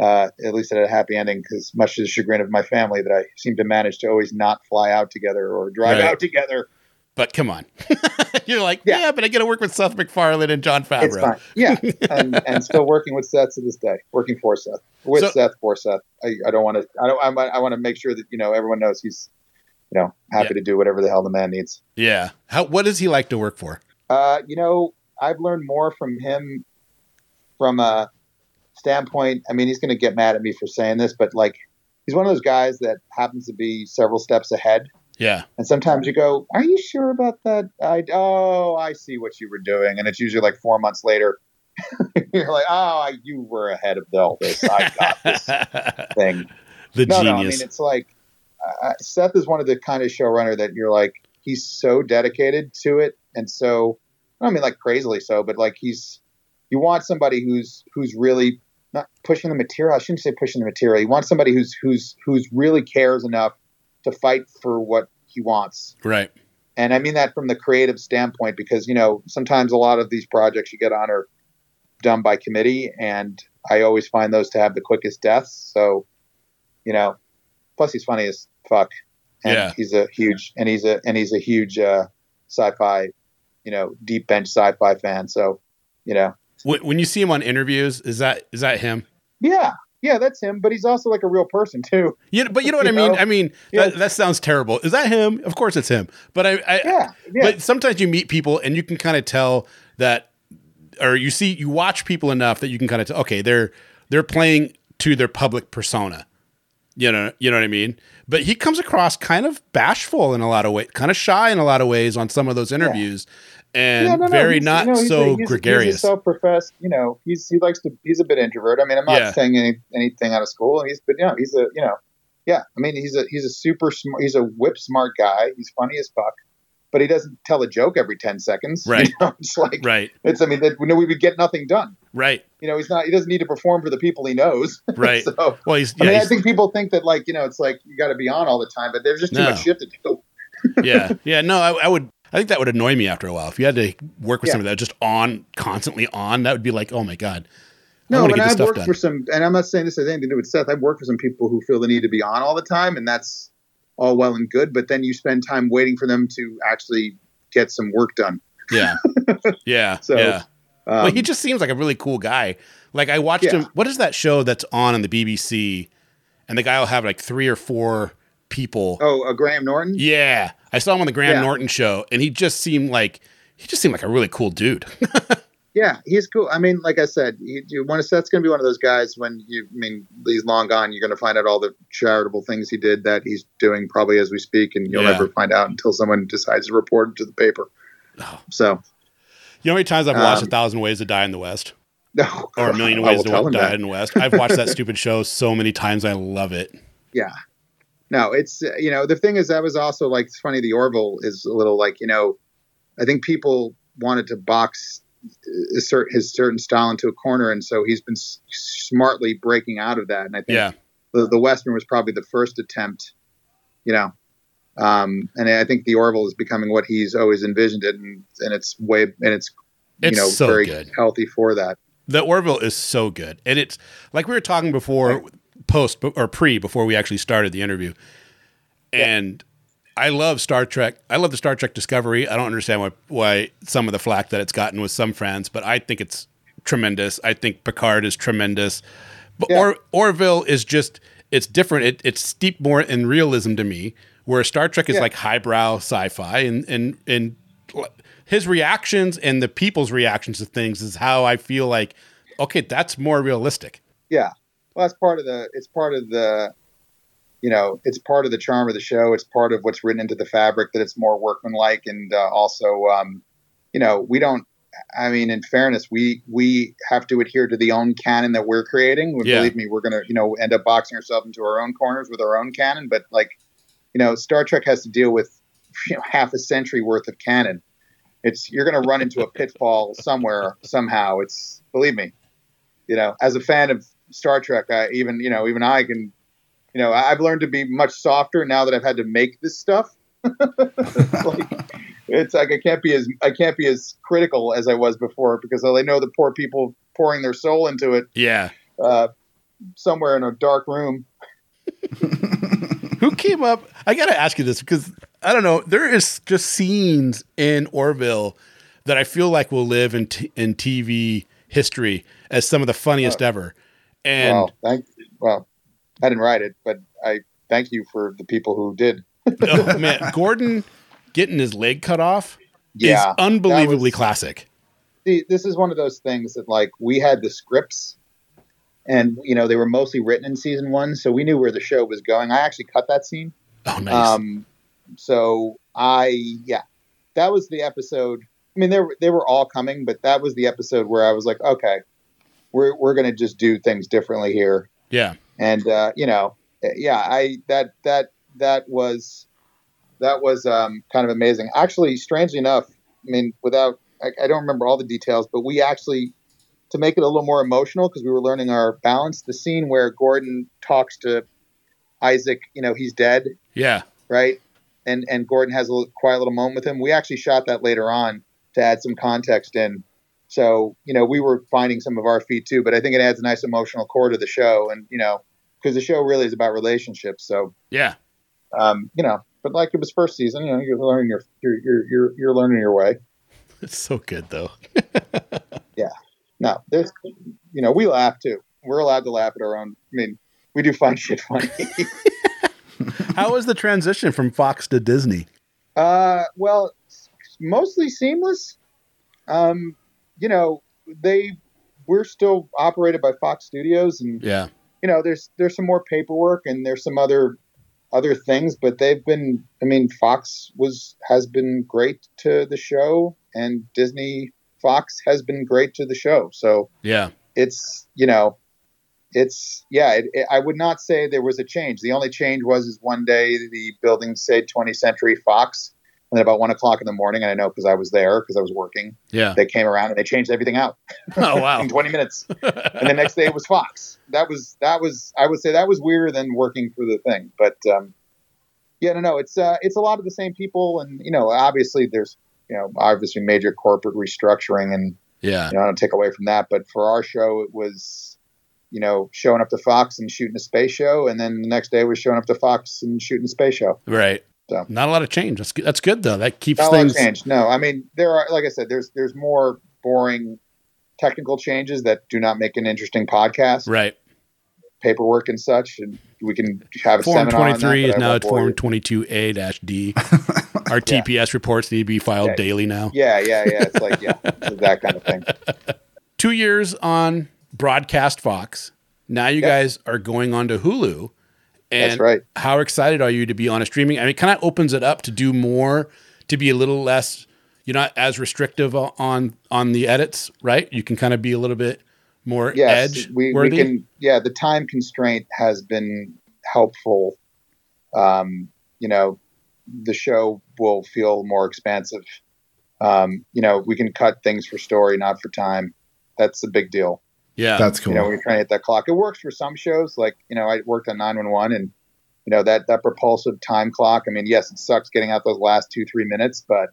uh, at least it had a happy ending because, much to the chagrin of my family, that I seemed to manage to always not fly out together or drive Right. out together. But come on. <laughs> You're like, yeah. Yeah. but I get to work with Seth MacFarlane and Jon It's Favreau. fine. Yeah, <laughs> and, and still working with Seth to this day. Working for Seth, with So- Seth for Seth. I, I don't want to. I don't. I, want- I want to make sure that you know everyone knows he's, you know, happy Yeah. to do whatever the hell the man needs. Yeah. How? What does he like to work for? Uh, you know, I've learned more from him from a standpoint. I mean, he's going to get mad at me for saying this, but like, he's one of those guys that happens to be several steps ahead. Yeah. And sometimes you go, "Are you sure about that?" I oh, I see what you were doing, and it's usually like four months later. <laughs> You're like, "Oh, I- you were ahead of all this. I got this <laughs> thing." the no, genius. no. I mean, it's like uh, Seth is one of the kind of showrunner that you're like, he's so dedicated to it, and so I don't mean like crazily so, but like he's you want somebody who's who's really not pushing the material. I shouldn't say pushing the material. You want somebody who's who's who's really cares enough to fight for what he wants. Right. And I mean that from the creative standpoint because, you know, sometimes a lot of these projects you get on are done by committee and I always find those to have the quickest deaths. So, you know, plus he's funny as fuck. And Yeah. he's a huge and he's a and he's a huge uh sci-fi, you know, deep bench sci-fi fan. So, you know, When, when you see him on interviews, is that is that him? yeah. Yeah, that's him, but he's also like a real person too. Yeah, but you know what You I mean. know? I mean, Yeah. that, that sounds terrible. Is that him? Of course, it's him. But I, I Yeah. Yeah. but sometimes you meet people and you can kind of tell that, or you see, you watch people enough that you can kind of tell. Okay, they're they're playing to their public persona. You know, you know what I mean. But he comes across kind of bashful in a lot of ways, kind of shy in a lot of ways on some of those interviews, and Yeah, no, no, very he's- not you know, so a- he's gregarious. He's self-professed, you know, he's he likes to. He's a bit introvert. I mean, I'm not Yeah. saying any, anything out of school. He's, but you know, he's a, you know, yeah. I mean, he's a he's a super smart. He's a whip smart guy. He's funny as fuck, but he doesn't tell a joke every ten seconds. <laughs> Right. You know, it's like right, it's. I mean, that, we know we would get nothing done. right, You know, he's not. He doesn't need to perform for the people he knows. <laughs> right. so. well, he's I yeah, mean, I think people think that like you know it's like you got to be on all the time, but there's just too No. much shit to do. <laughs> yeah, yeah. No, I, I would. I think that would annoy me after a while. If you had to work with Yeah. somebody that was just on, constantly on, that would be like, oh my god. No, but I've worked done. for some, and I'm not saying this has anything to do with Seth. I've worked for some people who feel the need to be on all the time, and that's all well and good. But then you spend time waiting for them to actually get some work done. Yeah, <laughs> yeah, So, yeah. Um, well, he just seems like a really cool guy. Like I watched Yeah. him. What is that show that's on on the BBC? And the guy will have like three or four people. oh, uh, Graham Norton. Yeah, I saw him on the Graham Yeah. Norton show, and he just seemed like he just seemed like a really cool dude. <laughs> Yeah, he's cool. I mean, like I said, you, you want to. Seth's going to be one of those guys when you. I mean, he's long gone. You're going to find out all the charitable things he did that he's doing probably as we speak, and you'll Yeah. never find out until someone decides to report it to the paper. Oh. So, you know how many times I've watched Um, A Thousand Ways to Die in the West, <laughs> no, or A Million Ways to Die that. in the West? I've watched that <laughs> stupid show so many times. I love it. yeah no it's uh, you know the thing is that was also like it's funny the orville is a little like you know i think people wanted to box uh, assert his certain style into a corner and so he's been s- smartly breaking out of that and i think Yeah, the, the western was probably the first attempt you know um, and i think the orville is becoming what he's always envisioned it and, and it's way and it's you It's know so very good. healthy for that. The Orville is so good, and it's like we were talking before, post or pre before we actually started the interview, and I love Star Trek. I love the Star Trek Discovery. I don't understand why why some of the flack that it's gotten with some fans, but I think it's tremendous. I think Picard is tremendous, but Yeah. or, Orville is just it's different. It, it's steeped more in realism to me, where Star Trek is Yeah. like highbrow sci-fi, and and and his reactions and the people's reactions to things is how I feel like okay, that's more realistic. Yeah. Well, that's part of the. It's part of the. You know, it's part of the charm of the show. It's part of what's written into the fabric that it's more workmanlike, and uh, also, um, you know, we don't. I mean, in fairness, we we have to adhere to the own canon that we're creating. Yeah. Believe me, we're gonna you know end up boxing ourselves into our own corners with our own canon. But like, you know, Star Trek has to deal with you know, half a century worth of canon. It's you're gonna run into a pitfall somewhere somehow. It's believe me you know, as a fan of Star Trek, I even you know even I can, you know, I've learned to be much softer now that I've had to make this stuff. it's <laughs> like it's like I can't be as I can't be as critical as I was before because I know the poor people pouring their soul into it Yeah. uh, somewhere in a dark room. <laughs> Who came up? I got to ask you this because I don't know. There is just scenes in Orville that I feel like will live in t- in TV history as some of the funniest ever. And well, thank well, I didn't write it, but I thank you for the people who did. <laughs> oh <laughs> man, Gordon getting his leg cut off Yeah, is unbelievably was- classic. see, this is one of those things that like we had the scripts and you know they were mostly written in season one so we knew where the show was going i actually cut that scene Oh, nice. um, so i yeah that was the episode i mean they were, they were all coming but that was the episode where i was like okay we're, we're going to just do things differently here yeah. and uh, you know yeah i that that that was that was um, kind of amazing actually strangely enough i mean without I, I don't remember all the details but we actually to make it a little more emotional because we were learning our balance the scene where gordon talks to isaac you know he's dead Yeah. right? And and Gordon has a little, quiet little moment with him. We actually shot that later on to add some context in. So you know, we were finding some of our feet too, but I think it adds a nice emotional core to the show, and you know, because the show really is about relationships. So Yeah. um, you know, but like it was first season, you know, you're learning your you're you're you're, you're learning your way. <laughs> It's so good though. <laughs> Yeah. No, there's you know, we laugh too. We're allowed to laugh at our own. I mean, we do find shit funny. <laughs> How was the transition from Fox to Disney? Uh, well, mostly seamless. Um, you know, they we're still operated by Fox Studios, and Yeah. you know, there's there's some more paperwork and there's some other other things, but they've been. I mean, Fox was has been great to the show, and Disney Fox has been great to the show. So Yeah. it's you know it's yeah it, it, i would not say there was a change the only change was is one day the building said 20th century fox and then about one o'clock in the morning and i know because i was there because i was working Yeah. they came around and they changed everything out <laughs> Oh wow. in 20 minutes <laughs> and the next day it was fox that was that was i would say that was weirder than working for the thing but um yeah no no it's uh it's a lot of the same people and you know obviously there's you know obviously major corporate restructuring and Yeah. you know, I don't take away from that, but for our show, it was, you know, showing up to Fox and shooting a space show, and then the next day was showing up to Fox and shooting a space show. Right. So- Not a lot of change. That's good. That's good though. That keeps Not a lot things of change. No, I mean, there are, like I said, there's there's more boring technical changes that do not make an interesting podcast, right. paperwork and such, and we can have a Form seminar on 23 is now won't at bore Form you. 22A-D. <laughs> Our TPS reports need to be filed Yeah. daily now. Yeah, yeah, yeah. It's like yeah, <laughs> that kind of thing. Two years on broadcast Fox. Now you Yep. guys are going on to Hulu. And That's right. how excited are you to be on a streaming? I mean, it kind of opens it up to do more, to be a little less, you're not as restrictive on on the edits, right? You can kind of be a little bit more yes, edge we, we can. Yeah, the time constraint has been helpful. Um, you know, the show will feel more expansive. Um, you know, we can cut things for story, not for time. That's a big deal. Yeah. That's cool. You know, when you're trying to hit that clock, it works for some shows. Like you know, I worked on 911, and you know that that propulsive time clock. I mean, yes, it sucks getting out those last two three minutes, but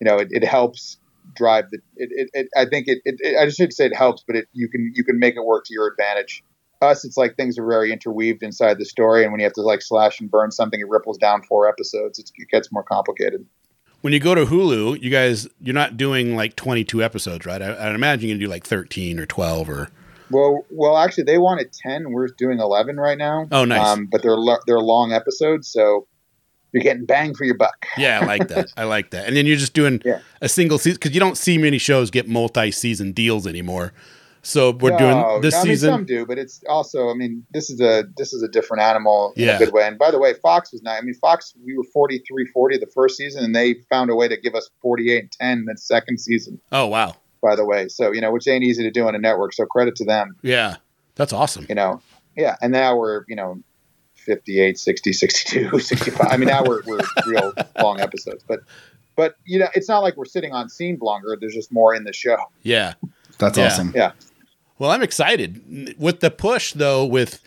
you know, it, it helps drive the. It, it, it I think it, it, it. I should say it helps, but it you can you can make it work to your advantage. Us, it's like things are very interweaved inside the story, and when you have to like slash and burn something, it ripples down four episodes. It's, it gets more complicated. when you go to Hulu, you guys, you're not doing like 22 episodes, right? I, I'd imagine you do like 13 or 12 or. Well, well, actually, they wanted ten. We're doing eleven right now. Oh, nice. Um, but they're lo- they're long episodes, so you're getting bang for your buck. <laughs> Yeah, I like that. I like that. And then you're just doing Yeah. a single season because you don't see many shows get multi-season deals anymore. So we're doing this no, I mean, season. some do, but it's also. I mean, this is a this is a different animal in Yeah. a good way. And by the way, Fox was not. I mean, Fox we were 43-40 the first season, and they found a way to give us forty eight and ten the second season. oh wow, By the way, so you know, which ain't easy to do on a network. So credit to them. yeah, that's awesome. You know, yeah. And now we're you know. 58 60 62 <laughs> 65 i mean now we're, we're real long episodes but but you know it's not like we're sitting on scenes longer there's just more in the show Yeah. That's Yeah. awesome. yeah Well, I'm excited with the push though. With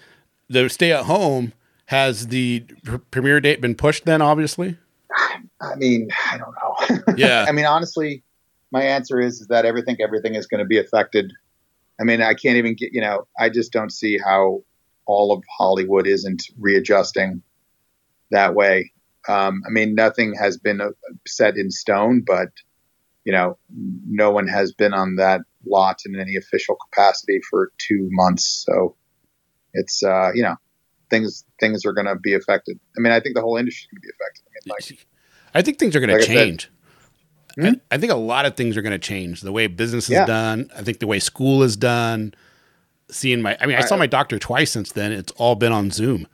the stay at home, has the pr- premiere date been pushed? Then obviously. I mean, I don't know. <laughs> Yeah. I mean, honestly, my answer is, is that everything everything is going to be affected. I mean, I can't even get, you know, I just don't see how all of Hollywood isn't readjusting that way. Um, I mean, nothing has been uh, set in stone, but you know, no one has been on that lot in any official capacity for two months. So it's, uh, you know, things things are going to be affected. I mean, I think the whole industry is going to be affected. I mean, like, I think things are going Like to change. Hmm? I, I think a lot of things are going to change. The way business is Yeah. done. I think the way school is done. Seeing my, I mean, I saw my doctor twice since then. It's all been on Zoom.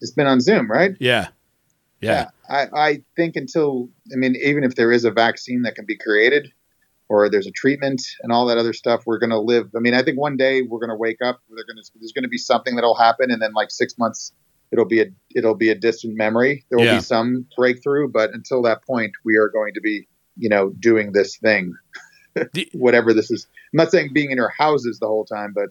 it's been on Zoom, right? Yeah. Yeah. I, I think until I mean, even if there is a vaccine that can be created or there's a treatment and all that other stuff, we're gonna live. I mean, I think one day we're gonna wake up, gonna there's gonna be something that'll happen and then like six months it'll be a it'll be a distant memory. There will Yeah. be some breakthrough, but until that point we are going to be, you know, doing this thing. <laughs> Whatever this is. I'm not saying being in our houses the whole time, but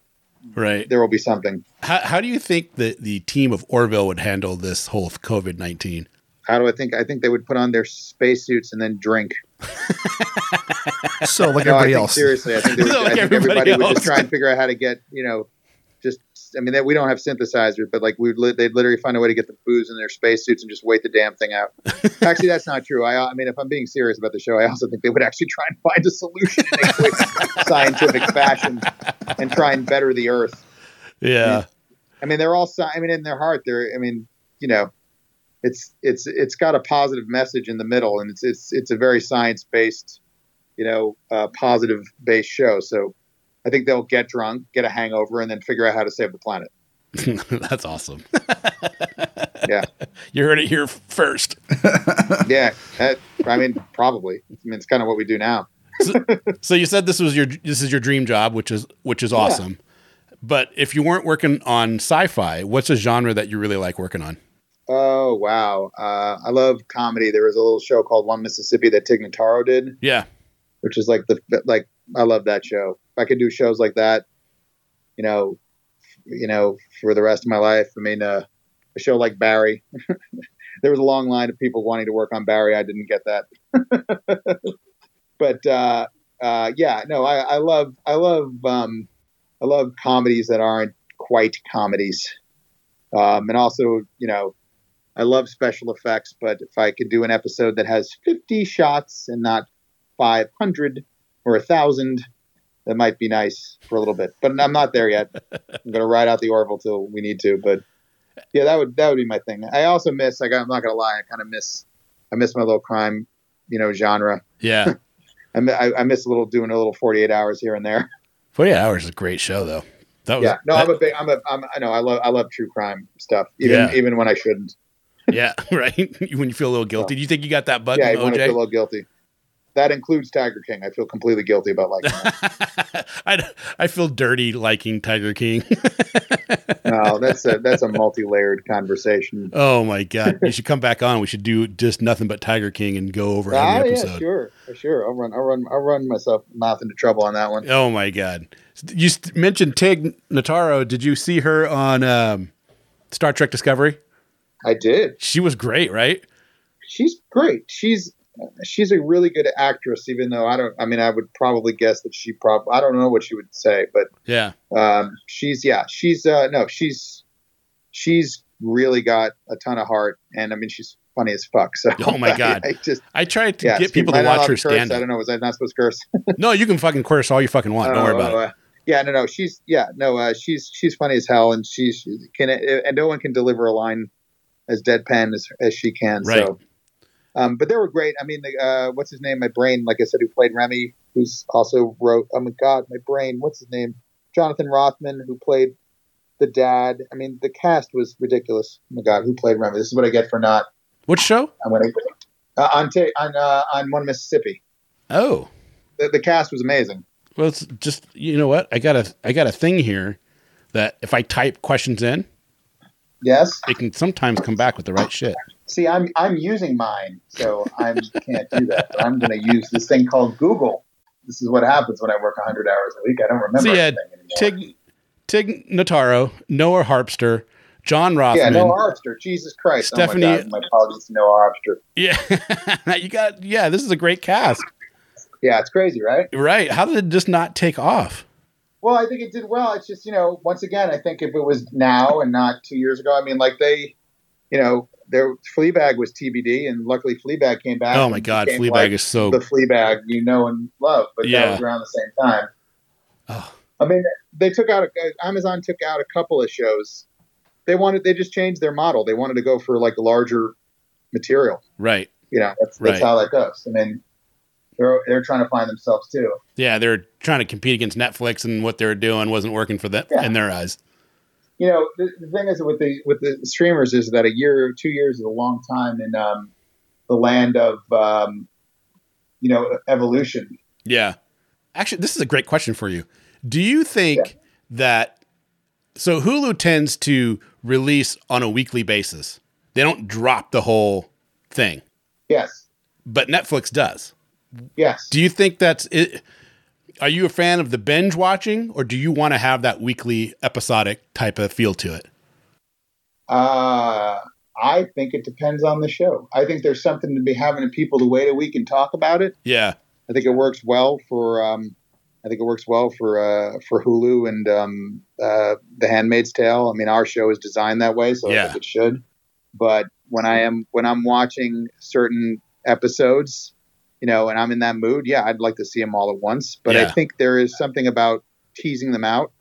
Right. there will be something. How, how do you think that the team of Orville would handle this whole COVID 19? How do I think? I think they would put on their spacesuits and then drink. <laughs> So like No, I everybody think else. seriously, I think, they <laughs> would, Like I think everybody everybody would just try and figure out how to get you know, just. I mean, that we don't have synthesizers, but like we li- they'd literally find a way to get the booze in their spacesuits and just wait the damn thing out. <laughs> actually, that's not true. I, I mean, if I'm being serious about the show, I also think they would actually try and find a solution in a quick, scientific fashion and try and better the Earth. Yeah. I mean, they're all. I mean, in their heart, they're. I mean, you know, it's it's it's got a positive message in the middle, and it's it's it's a very science based, you know, uh, positive based show. So, I think they'll get drunk, get a hangover, and then figure out how to save the planet. <laughs> That's awesome. <laughs> Yeah, You heard it here first. <laughs> yeah. That, I mean, probably. I mean, it's kind of what we do now. So you said this was your this is your dream job, which is which is awesome. But if you weren't working on sci-fi, what's a genre that you really like working on? Oh wow, uh, I love comedy. There was a little show called One Mississippi that Tig Notaro did. Yeah. which is like the like I love that show. I could do shows like that, you know, you know, for the rest of my life. I mean, uh, a show like Barry. <laughs> there was a long line of people wanting to work on Barry. I didn't get that, <laughs> but uh, uh, yeah, no, I, I love I love um, I love comedies that aren't quite comedies, um, and also you know. I love special effects, but if I could do an episode that has 50 shots and not 500 or a thousand that might be nice for a little bit but i'm not there yet <laughs> i'm going to ride out the orville till we need to but yeah that would that would be my thing i also miss like i'm not going to lie i kind of miss i miss my little crime you know genre Yeah. <laughs> I, I, miss a little doing a little 48 hours here and there 48 hours is a great show though. That was yeah no that- i'm a big i'm a i'm i know i love i love true crime stuff even Yeah. even when i shouldn't yeah, <laughs> right. when you feel a little guilty. Do you think you got that bug yeah in even when i feel a little guilty that includes tiger king i feel completely guilty about liking that <laughs> I, I feel dirty liking Tiger King. <laughs> no that's a that's a multi-layered conversation oh my god. You should come back on. We should do just nothing but Tiger King and go over Ah, every yeah, episode. sure, sure. I'll run, I'll run, I'll run myself mouth into trouble on that one. Oh my god! You st- mentioned Tig Notaro. Did you see her on um, Star Trek Discovery? I did. She was great, right? She's great. She's she's a really good actress. Even though I don't, I mean, I would probably guess that she probably, I don't know what she would say, but Yeah, um, she's yeah, she's uh, no, she's she's really got a ton of heart, and I mean, she's funny as fuck. So <laughs> Oh my <laughs> God. I, just I tried to yeah, get people to watch her curse? stand I don't know. Was I not supposed to curse? <laughs> No, you can fucking curse all you fucking want. Don't worry about it. Uh, yeah, no, no. She's yeah, no. Uh, she's she's funny as hell, and she's she can and no one can deliver a line as deadpan as as she can. Right. So, um, but they were great. I mean, the, uh, what's his name? My brain, like I said, who played Remy, who's also wrote. Oh my god, my brain. What's his name? Jonathan Rothman, who played the dad. I mean, the cast was ridiculous. Oh my god, who played Remy? This is what I get for not. What show? I'm gonna uh, on ta- on uh, on one Mississippi. Oh, The, the cast was amazing. well, it's just you know what? I got a I got a thing here that if I type questions in, Yes. it can sometimes come back with the right shit. See, I'm I'm using mine, so I can't do that. But I'm going to use this thing called Google. This is what happens when I work 100 hours a week. I don't remember So uh, anything anymore. Tig Tig Notaro, Noah Harpster, John Rothman. yeah, Noah Harpster. Jesus Christ. Stephanie- Oh my, God. my apologies to Noah Harpster. Yeah, <laughs> you got. Yeah, this is a great cast. Yeah, it's crazy, right? Right? How did it just not take off? Well, I think it did well. It's just, you know, once again, I think if it was now and not two years ago, I mean, like they, you know, their Fleabag was TBD, and luckily Fleabag came back. Oh my god, Fleabag like, is so. the Fleabag you know and love, but Yeah. that was around the same time. Oh. I mean, they took out a, Amazon took out a couple of shows. They wanted they just changed their model. They wanted to go for like larger material. Right. You know, that's, that's Right. how that goes. I mean, they're they're trying to find themselves too. Yeah, they're trying to compete against Netflix, and what they're doing wasn't working for them Yeah. in their eyes. You know, the, the thing is with the with the streamers is that a year or two years is a long time in um, the land of um, you know evolution. Yeah. Actually, this is a great question for you. Do you think that so Hulu tends to release on a weekly basis? They don't drop the whole thing, Yes, but Netflix does. yes. Do you think that's it? Are you a fan of the binge watching, or do you want to have that weekly episodic type of feel to it? Uh, I think it depends on the show. I think there's something to be having people to wait a week and talk about it. Yeah. I think it works well for. Um, I think it works well for uh, for Hulu and um, uh, The Handmaid's Tale. I mean, our show is designed that way, so I Yeah. think it should. But when I am when I'm watching certain episodes, you know, and I'm in that mood, yeah, I'd like to see them all at once. But I think there is something about teasing them out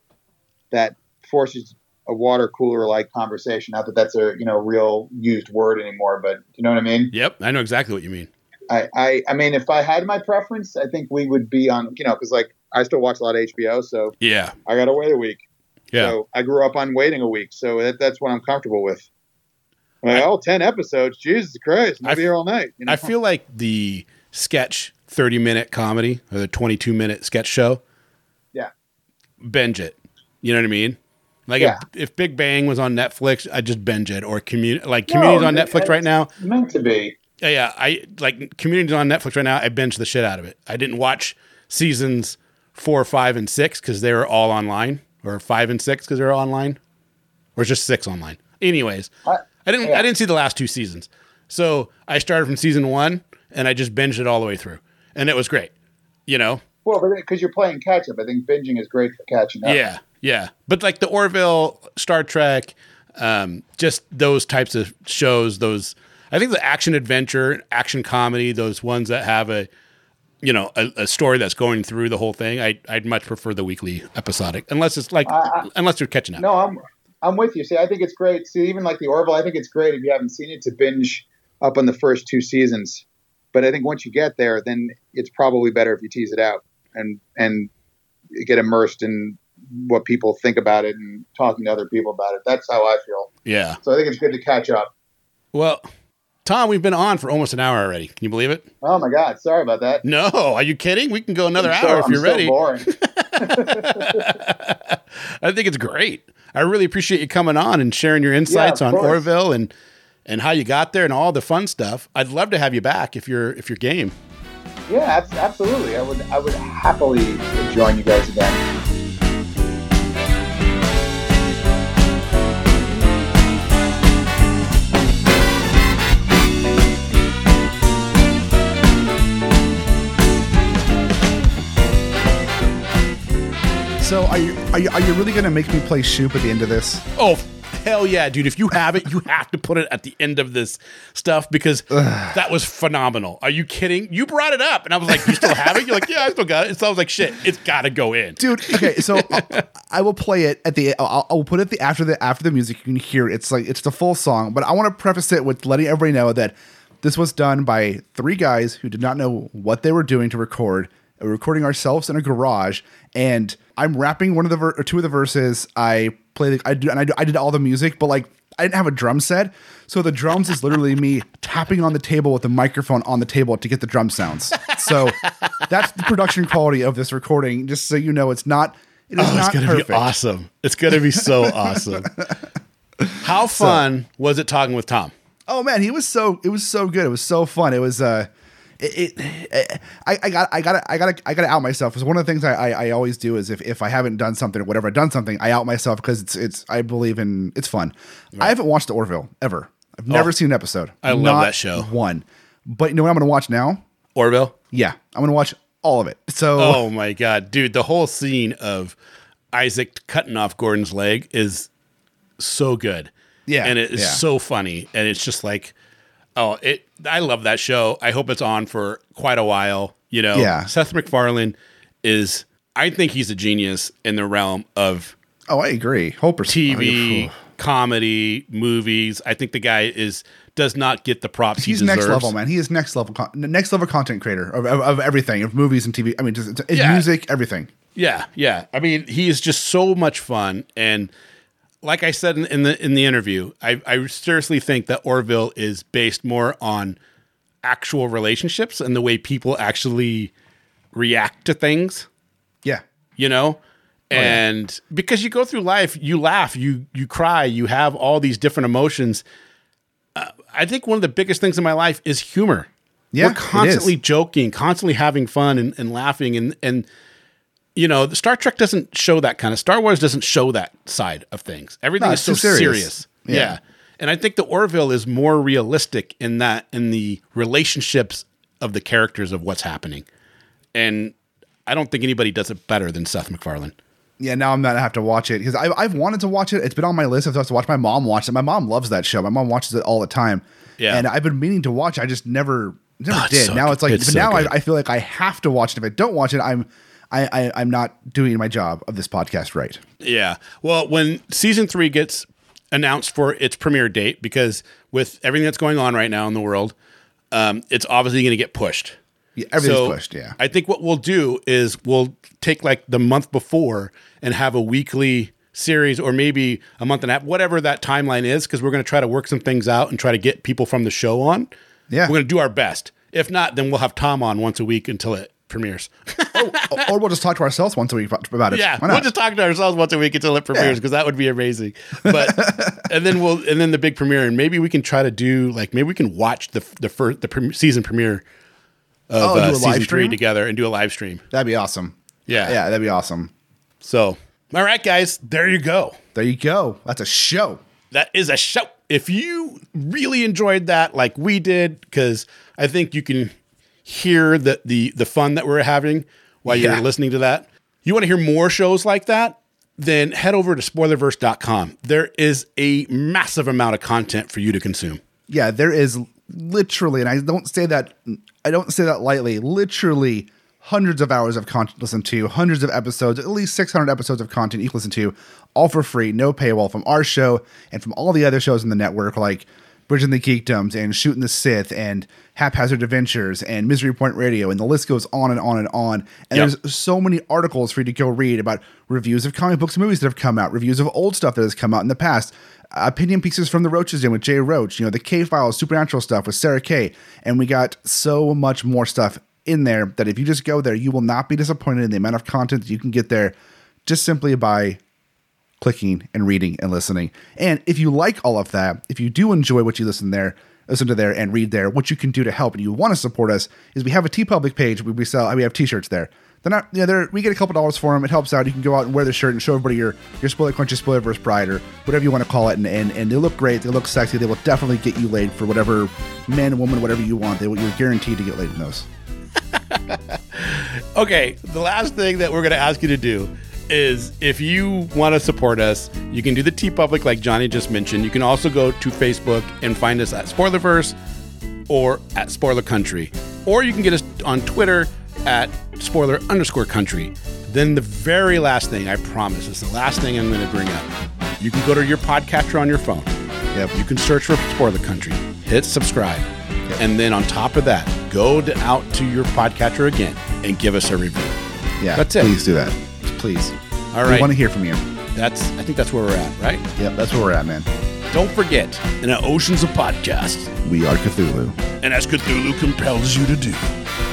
that forces a water cooler like conversation. Not that that's a you know real used word anymore, but you know what I mean. Yep. I know exactly what you mean. I, I, I mean, if I had my preference, I think we would be on, you know, because like I still watch a lot of HBO, so Yeah. I got to wait a week. Yeah. So I grew up on waiting a week, so that, that's what I'm comfortable with. I'm oh, 10 episodes, Jesus Christ, I I'll be here all night. You know? I feel like the sketch 30 minute comedy or the 22 minute sketch show. Yeah. Binge it. You know what I mean? Like Yeah. if, if Big Bang was on Netflix, I just binge it or community like No, community's on Netflix right now. Meant to be. Yeah, yeah. I like community's on Netflix right now. I binge the shit out of it. I didn't watch seasons four, five, and six because they were all online, or five and six because they're all online, or just six online. Anyways, I- I didn't. yeah. I didn't see the last two seasons, so I started from season one and I just binged it all the way through, and it was great. You know, Well, because you're playing catch up, I think binging is great for catching up. yeah, yeah. But like the Orville, Star Trek, um, just those types of shows. Those I think the action adventure, action comedy, those ones that have a you know a, a story that's going through the whole thing. I I'd much prefer the weekly episodic, unless it's like I- unless you're catching up. No, I'm I'm with you. See, I think it's great. See, even like the Orville, I think it's great if you haven't seen it to binge up on the first two seasons. But I think once you get there, then it's probably better if you tease it out and and get immersed in what people think about it and talking to other people about it. That's how I feel. Yeah. So I think it's good to catch up. Well, Tom, we've been on for almost an hour already. Can you believe it? Oh my God, sorry about that. No, are you kidding? We can go another I'm so- hour if I'm you're so ready. boring. <laughs> <laughs> I think it's great. I really appreciate you coming on and sharing your insights of on course. Orville and and how you got there and all the fun stuff. I'd love to have you back if you're if you're game. yeah, absolutely. I would I would happily join you guys again. So are you are you, are you really going to make me play Shoop at the end of this? Oh hell yeah, dude! If you have it, you have to put it at the end of this stuff because that was phenomenal. Are you kidding? You brought it up, and I was like, "You still have it?" You're like, "Yeah, I still got it." So I was like, "Shit, it's got to go in." dude. Okay, so I'll, I will play it at the. I'll, I'll put it the after the after the music. You can hear it. it's like it's the full song, but I want to preface it with letting everybody know that this was done by three guys who did not know what they were doing to record. We're recording ourselves in a garage, and I'm rapping one of the ver- or two of the verses. I play the I do and I, do, I did all the music, but like I didn't have a drum set, so the drums is literally me tapping on the table with the microphone on the table to get the drum sounds. So that's the production quality of this recording. Just so you know, it's not. It is Oh, it's not gonna perfect. be awesome. It's gonna be so <laughs> awesome. How fun was it talking with Tom? Oh man, he was so it was so good. It was so fun. It was uh it, it <sighs> I, I got I got I got I got to out myself. Because one of the things I, I I always do is if if I haven't done something or whatever I've done something, I out myself because it's it's I believe in it's fun. I haven't watched the Orville ever. I've never Oh, seen an episode. I love Not that show. One, but you know what I'm going to watch now? Orville. Yeah, I'm going to watch all of it. So Oh my god, dude! The whole scene of Isaac cutting off Gordon's leg is so good. Yeah, and it is yeah. so funny, and it's just like, oh, it. I love that show. I hope it's on for quite a while. You know, Yeah. Seth MacFarlane is. I think he's a genius in the realm of oh, I agree. Hoper TV, comedy, movies. I think the guy is does not get the props He's he deserves. next level, man. He is next level, con- next level content creator of, of, of everything, of movies and TV. I mean, just, Yeah. music, everything. Yeah, yeah. I mean, he is just so much fun, and like I said in, in the in the interview, I, I seriously think that Orville is based more on actual relationships and the way people actually react to things. Yeah, You know, Oh, and because you go through life, you laugh, you you cry, you have all these different emotions. Uh, I think one of the biggest things in my life is humor. Yeah, We're constantly joking, constantly having fun and, and laughing and and you know, the Star Trek doesn't show that kind of Star Wars doesn't show that side of things. Everything No, is so serious. serious. Yeah. Yeah. And I think the Orville is more realistic in that in the relationships of the characters of what's happening. And I don't think anybody does it better than Seth MacFarlane. Yeah, now I'm gonna have to watch it because I've, I've wanted to watch it. It's been on my list. I've to watch. My mom watched it. My mom loves that show. My mom watches it all the time. Yeah. and I've been meaning to watch. it. I just never never Oh, did. so now good. it's like, It's so now I. I feel like I have to watch it. If I don't watch it, I'm I, I I'm not doing my job of this podcast right. Yeah. Well, when season three gets announced for its premiere date, because with everything that's going on right now in the world, um, it's obviously going to get pushed. Yeah, everything's So, pushed. Yeah, I think what we'll do is we'll take like the month before and have a weekly series or maybe a month and a half, whatever that timeline is, because we're going to try to work some things out and try to get people from the show on. Yeah. We're going to do our best. If not, then we'll have Tom on once a week until it premieres. <laughs> or, or we'll just talk to ourselves once a week about it. Yeah, Why we'll just talk to ourselves once a week until it premieres because that would be amazing. <laughs> But and then we'll and then the big premiere and maybe we can try to do like maybe we can watch the the first the pre- season premiere of Oh, uh, season three together and do a live stream. That'd be awesome. Yeah. yeah, that'd be awesome. So all right, guys, there you go. There you go. That's a show. That is a show. If you really enjoyed that, like we did, because I think you can hear the the the fun that we're having while Yeah. you're listening to that. You want to hear more shows like that? Then head over to spoilerverse.com. There is a massive amount of content for you to consume. yeah, there is literally, and I don't say that I don't say that lightly, literally hundreds of hours of content to listen to, hundreds of episodes, at least 600 episodes of content you can listen to, all for free, no paywall from our show and from all the other shows in the network like Bridging the Geekdoms and Shooting the Sith and Haphazard Adventures and Misery Point Radio, and the list goes on and on and on. And Yep. there's so many articles for you to go read about reviews of comic books and movies that have come out, reviews of old stuff that has come out in the past, opinion pieces from the Roaches in with Jay Roach, you know, the K Files Supernatural stuff with Sarah K. And we got so much more stuff in there that if you just go there, you will not be disappointed in the amount of content that you can get there just simply by clicking and reading and listening. And if you like all of that, if you do enjoy what you listen there, listen to there and read there, what you can do to help and you want to support us is we have a TeePublic page where we sell we have t-shirts there. They're not, you know, they're, we get a couple dollars for them. It helps out. You can go out and wear the shirt and show everybody your your spoiler crunchy spoilerverse bride or whatever you want to call it. And, and and they look great. They look sexy. They will definitely get you laid for whatever man, woman, whatever you want. They you're guaranteed to get laid in those. <laughs> Okay, the last thing that we're going to ask you to do is if you want to support us, you can do the TeePublic like Johnny just mentioned. You can also go to Facebook and find us at Spoilerverse or at Spoiler Country. Or you can get us on Twitter at spoiler underscore country. Then the very last thing, I promise, is the last thing I'm going to bring up. You can go to your podcatcher on your phone. Yep. You can search for Spoiler Country, hit subscribe, and then on top of that, go to, out to your podcatcher again and give us a review. Yeah. That's it. Please do that. Please. All We want to hear from you. That's I think that's where we're at, right? Yep. That's where we're at, man. Don't forget, in our oceans of podcasts, We are Cthulhu and as Cthulhu compels you to do,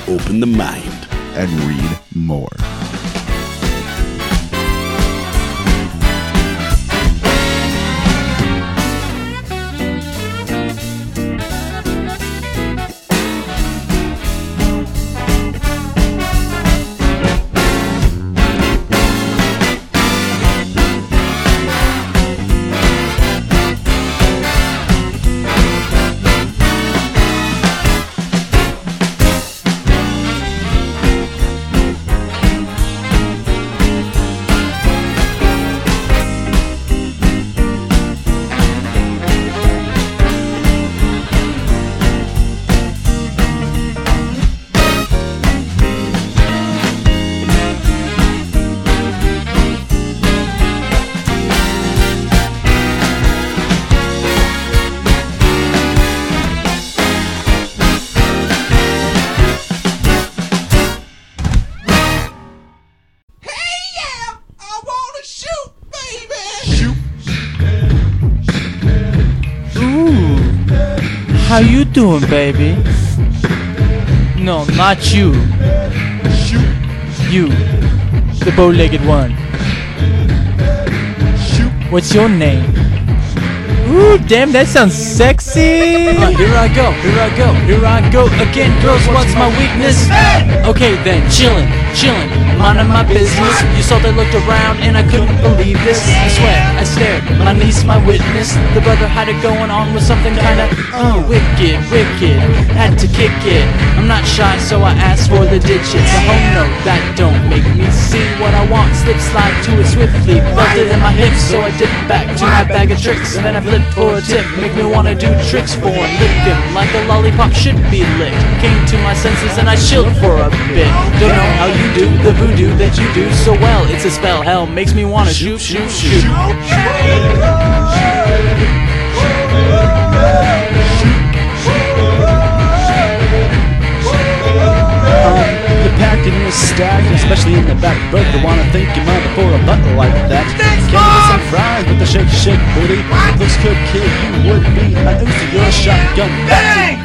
open the mind. and read more. Doing, baby? No, not you. You, the bow-legged one. What's your name? Ooh, damn, that sounds sexy. Uh, here I go, here I go, here I go again. Girls, what's my weakness? Okay then, chillin'. chillin', minding my business. You saw they looked around and I couldn't believe this. I swear, I stared, my niece, my witness. The brother had it going on with something kinda uh, wicked, wicked. Had to kick it. I'm not shy, so I ask for the digits. A home note that don't make me see what I want. Slip slide to it swiftly, it in my hips, so I dip back to my bag of tricks. And then I flip for a tip, make me wanna do tricks for him like a lollipop should be licked. Came to my senses and I chilled for a bit. Don't know how you do the voodoo that you do so well. It's a spell, hell makes me wanna shoot shoot shoot, shoot, shoot. You're packed and you're stacked, especially in the back berth. I wanna thank your mother for a butt like that. Can you get some fries with the shake, shake booty? Looks good, kid. You would be an Uzi, you're a shotgun.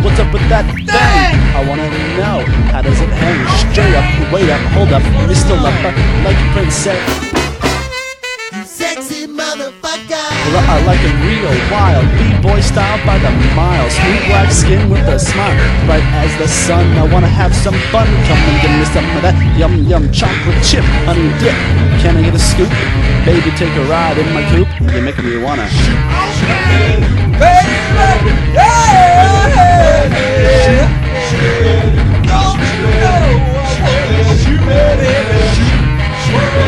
What's up with that thing? I wanna know how does it hang? Straight up, wait up, hold up, Mr. Lover, like a princess. Sexy motherfucker. Well, I like it real wild, b-boy style by the mile. Smooth black skin with a smile, bright as the sun. I wanna have some fun. Come and give me some of that yum yum chocolate chip honey dip. Can I get a scoop? Baby, take a ride in my coupe. You're making me wanna. Well,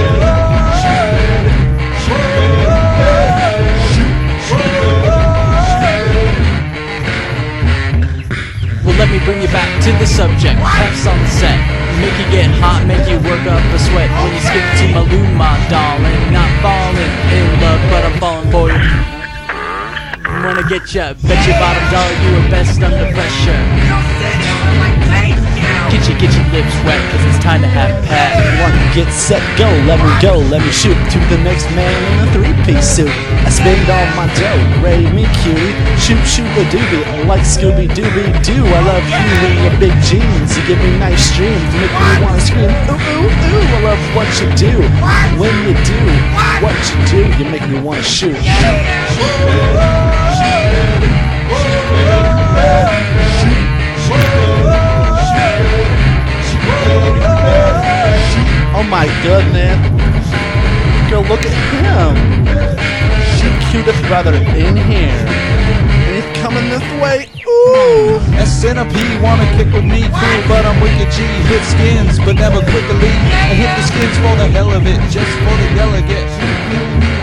to the subject. F's on the set. Make you get hot, make you work up a sweat. When you skip to my loo, my darling. Not falling in love, but I'm falling for you. Wanna get ya, bet your bottom dollar you are best under pressure. Get your, get your lips wet, cause it's time to have pat. One, get set, go, let me go, let me shoot to the next man in a three-piece suit. I spend all my dough, ray me cutie, shoot shoot a doobie, I like Scooby Dooby Doo. I love you in your big jeans, you give me nice dreams, make me wanna scream. Ooh ooh ooh, I love what you do. When you do what you do, you make me wanna shoot. Oh my goodness. Girl, look at him. She cutest brother in here. And he's coming this way. Ooh. A centipede wanna kick with me, cool, but I'm wicked G. Hit skins, but never quickly. And hit the skins for the hell of it, just for the delegate.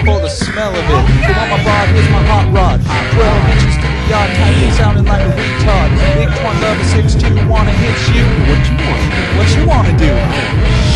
For the smell of it. You want my broad, here's my hot rod. 12 inches to the yard, tightly sounding like a retard. Big twin lover 6'2, wanna hit you. What you want? What you wanna do?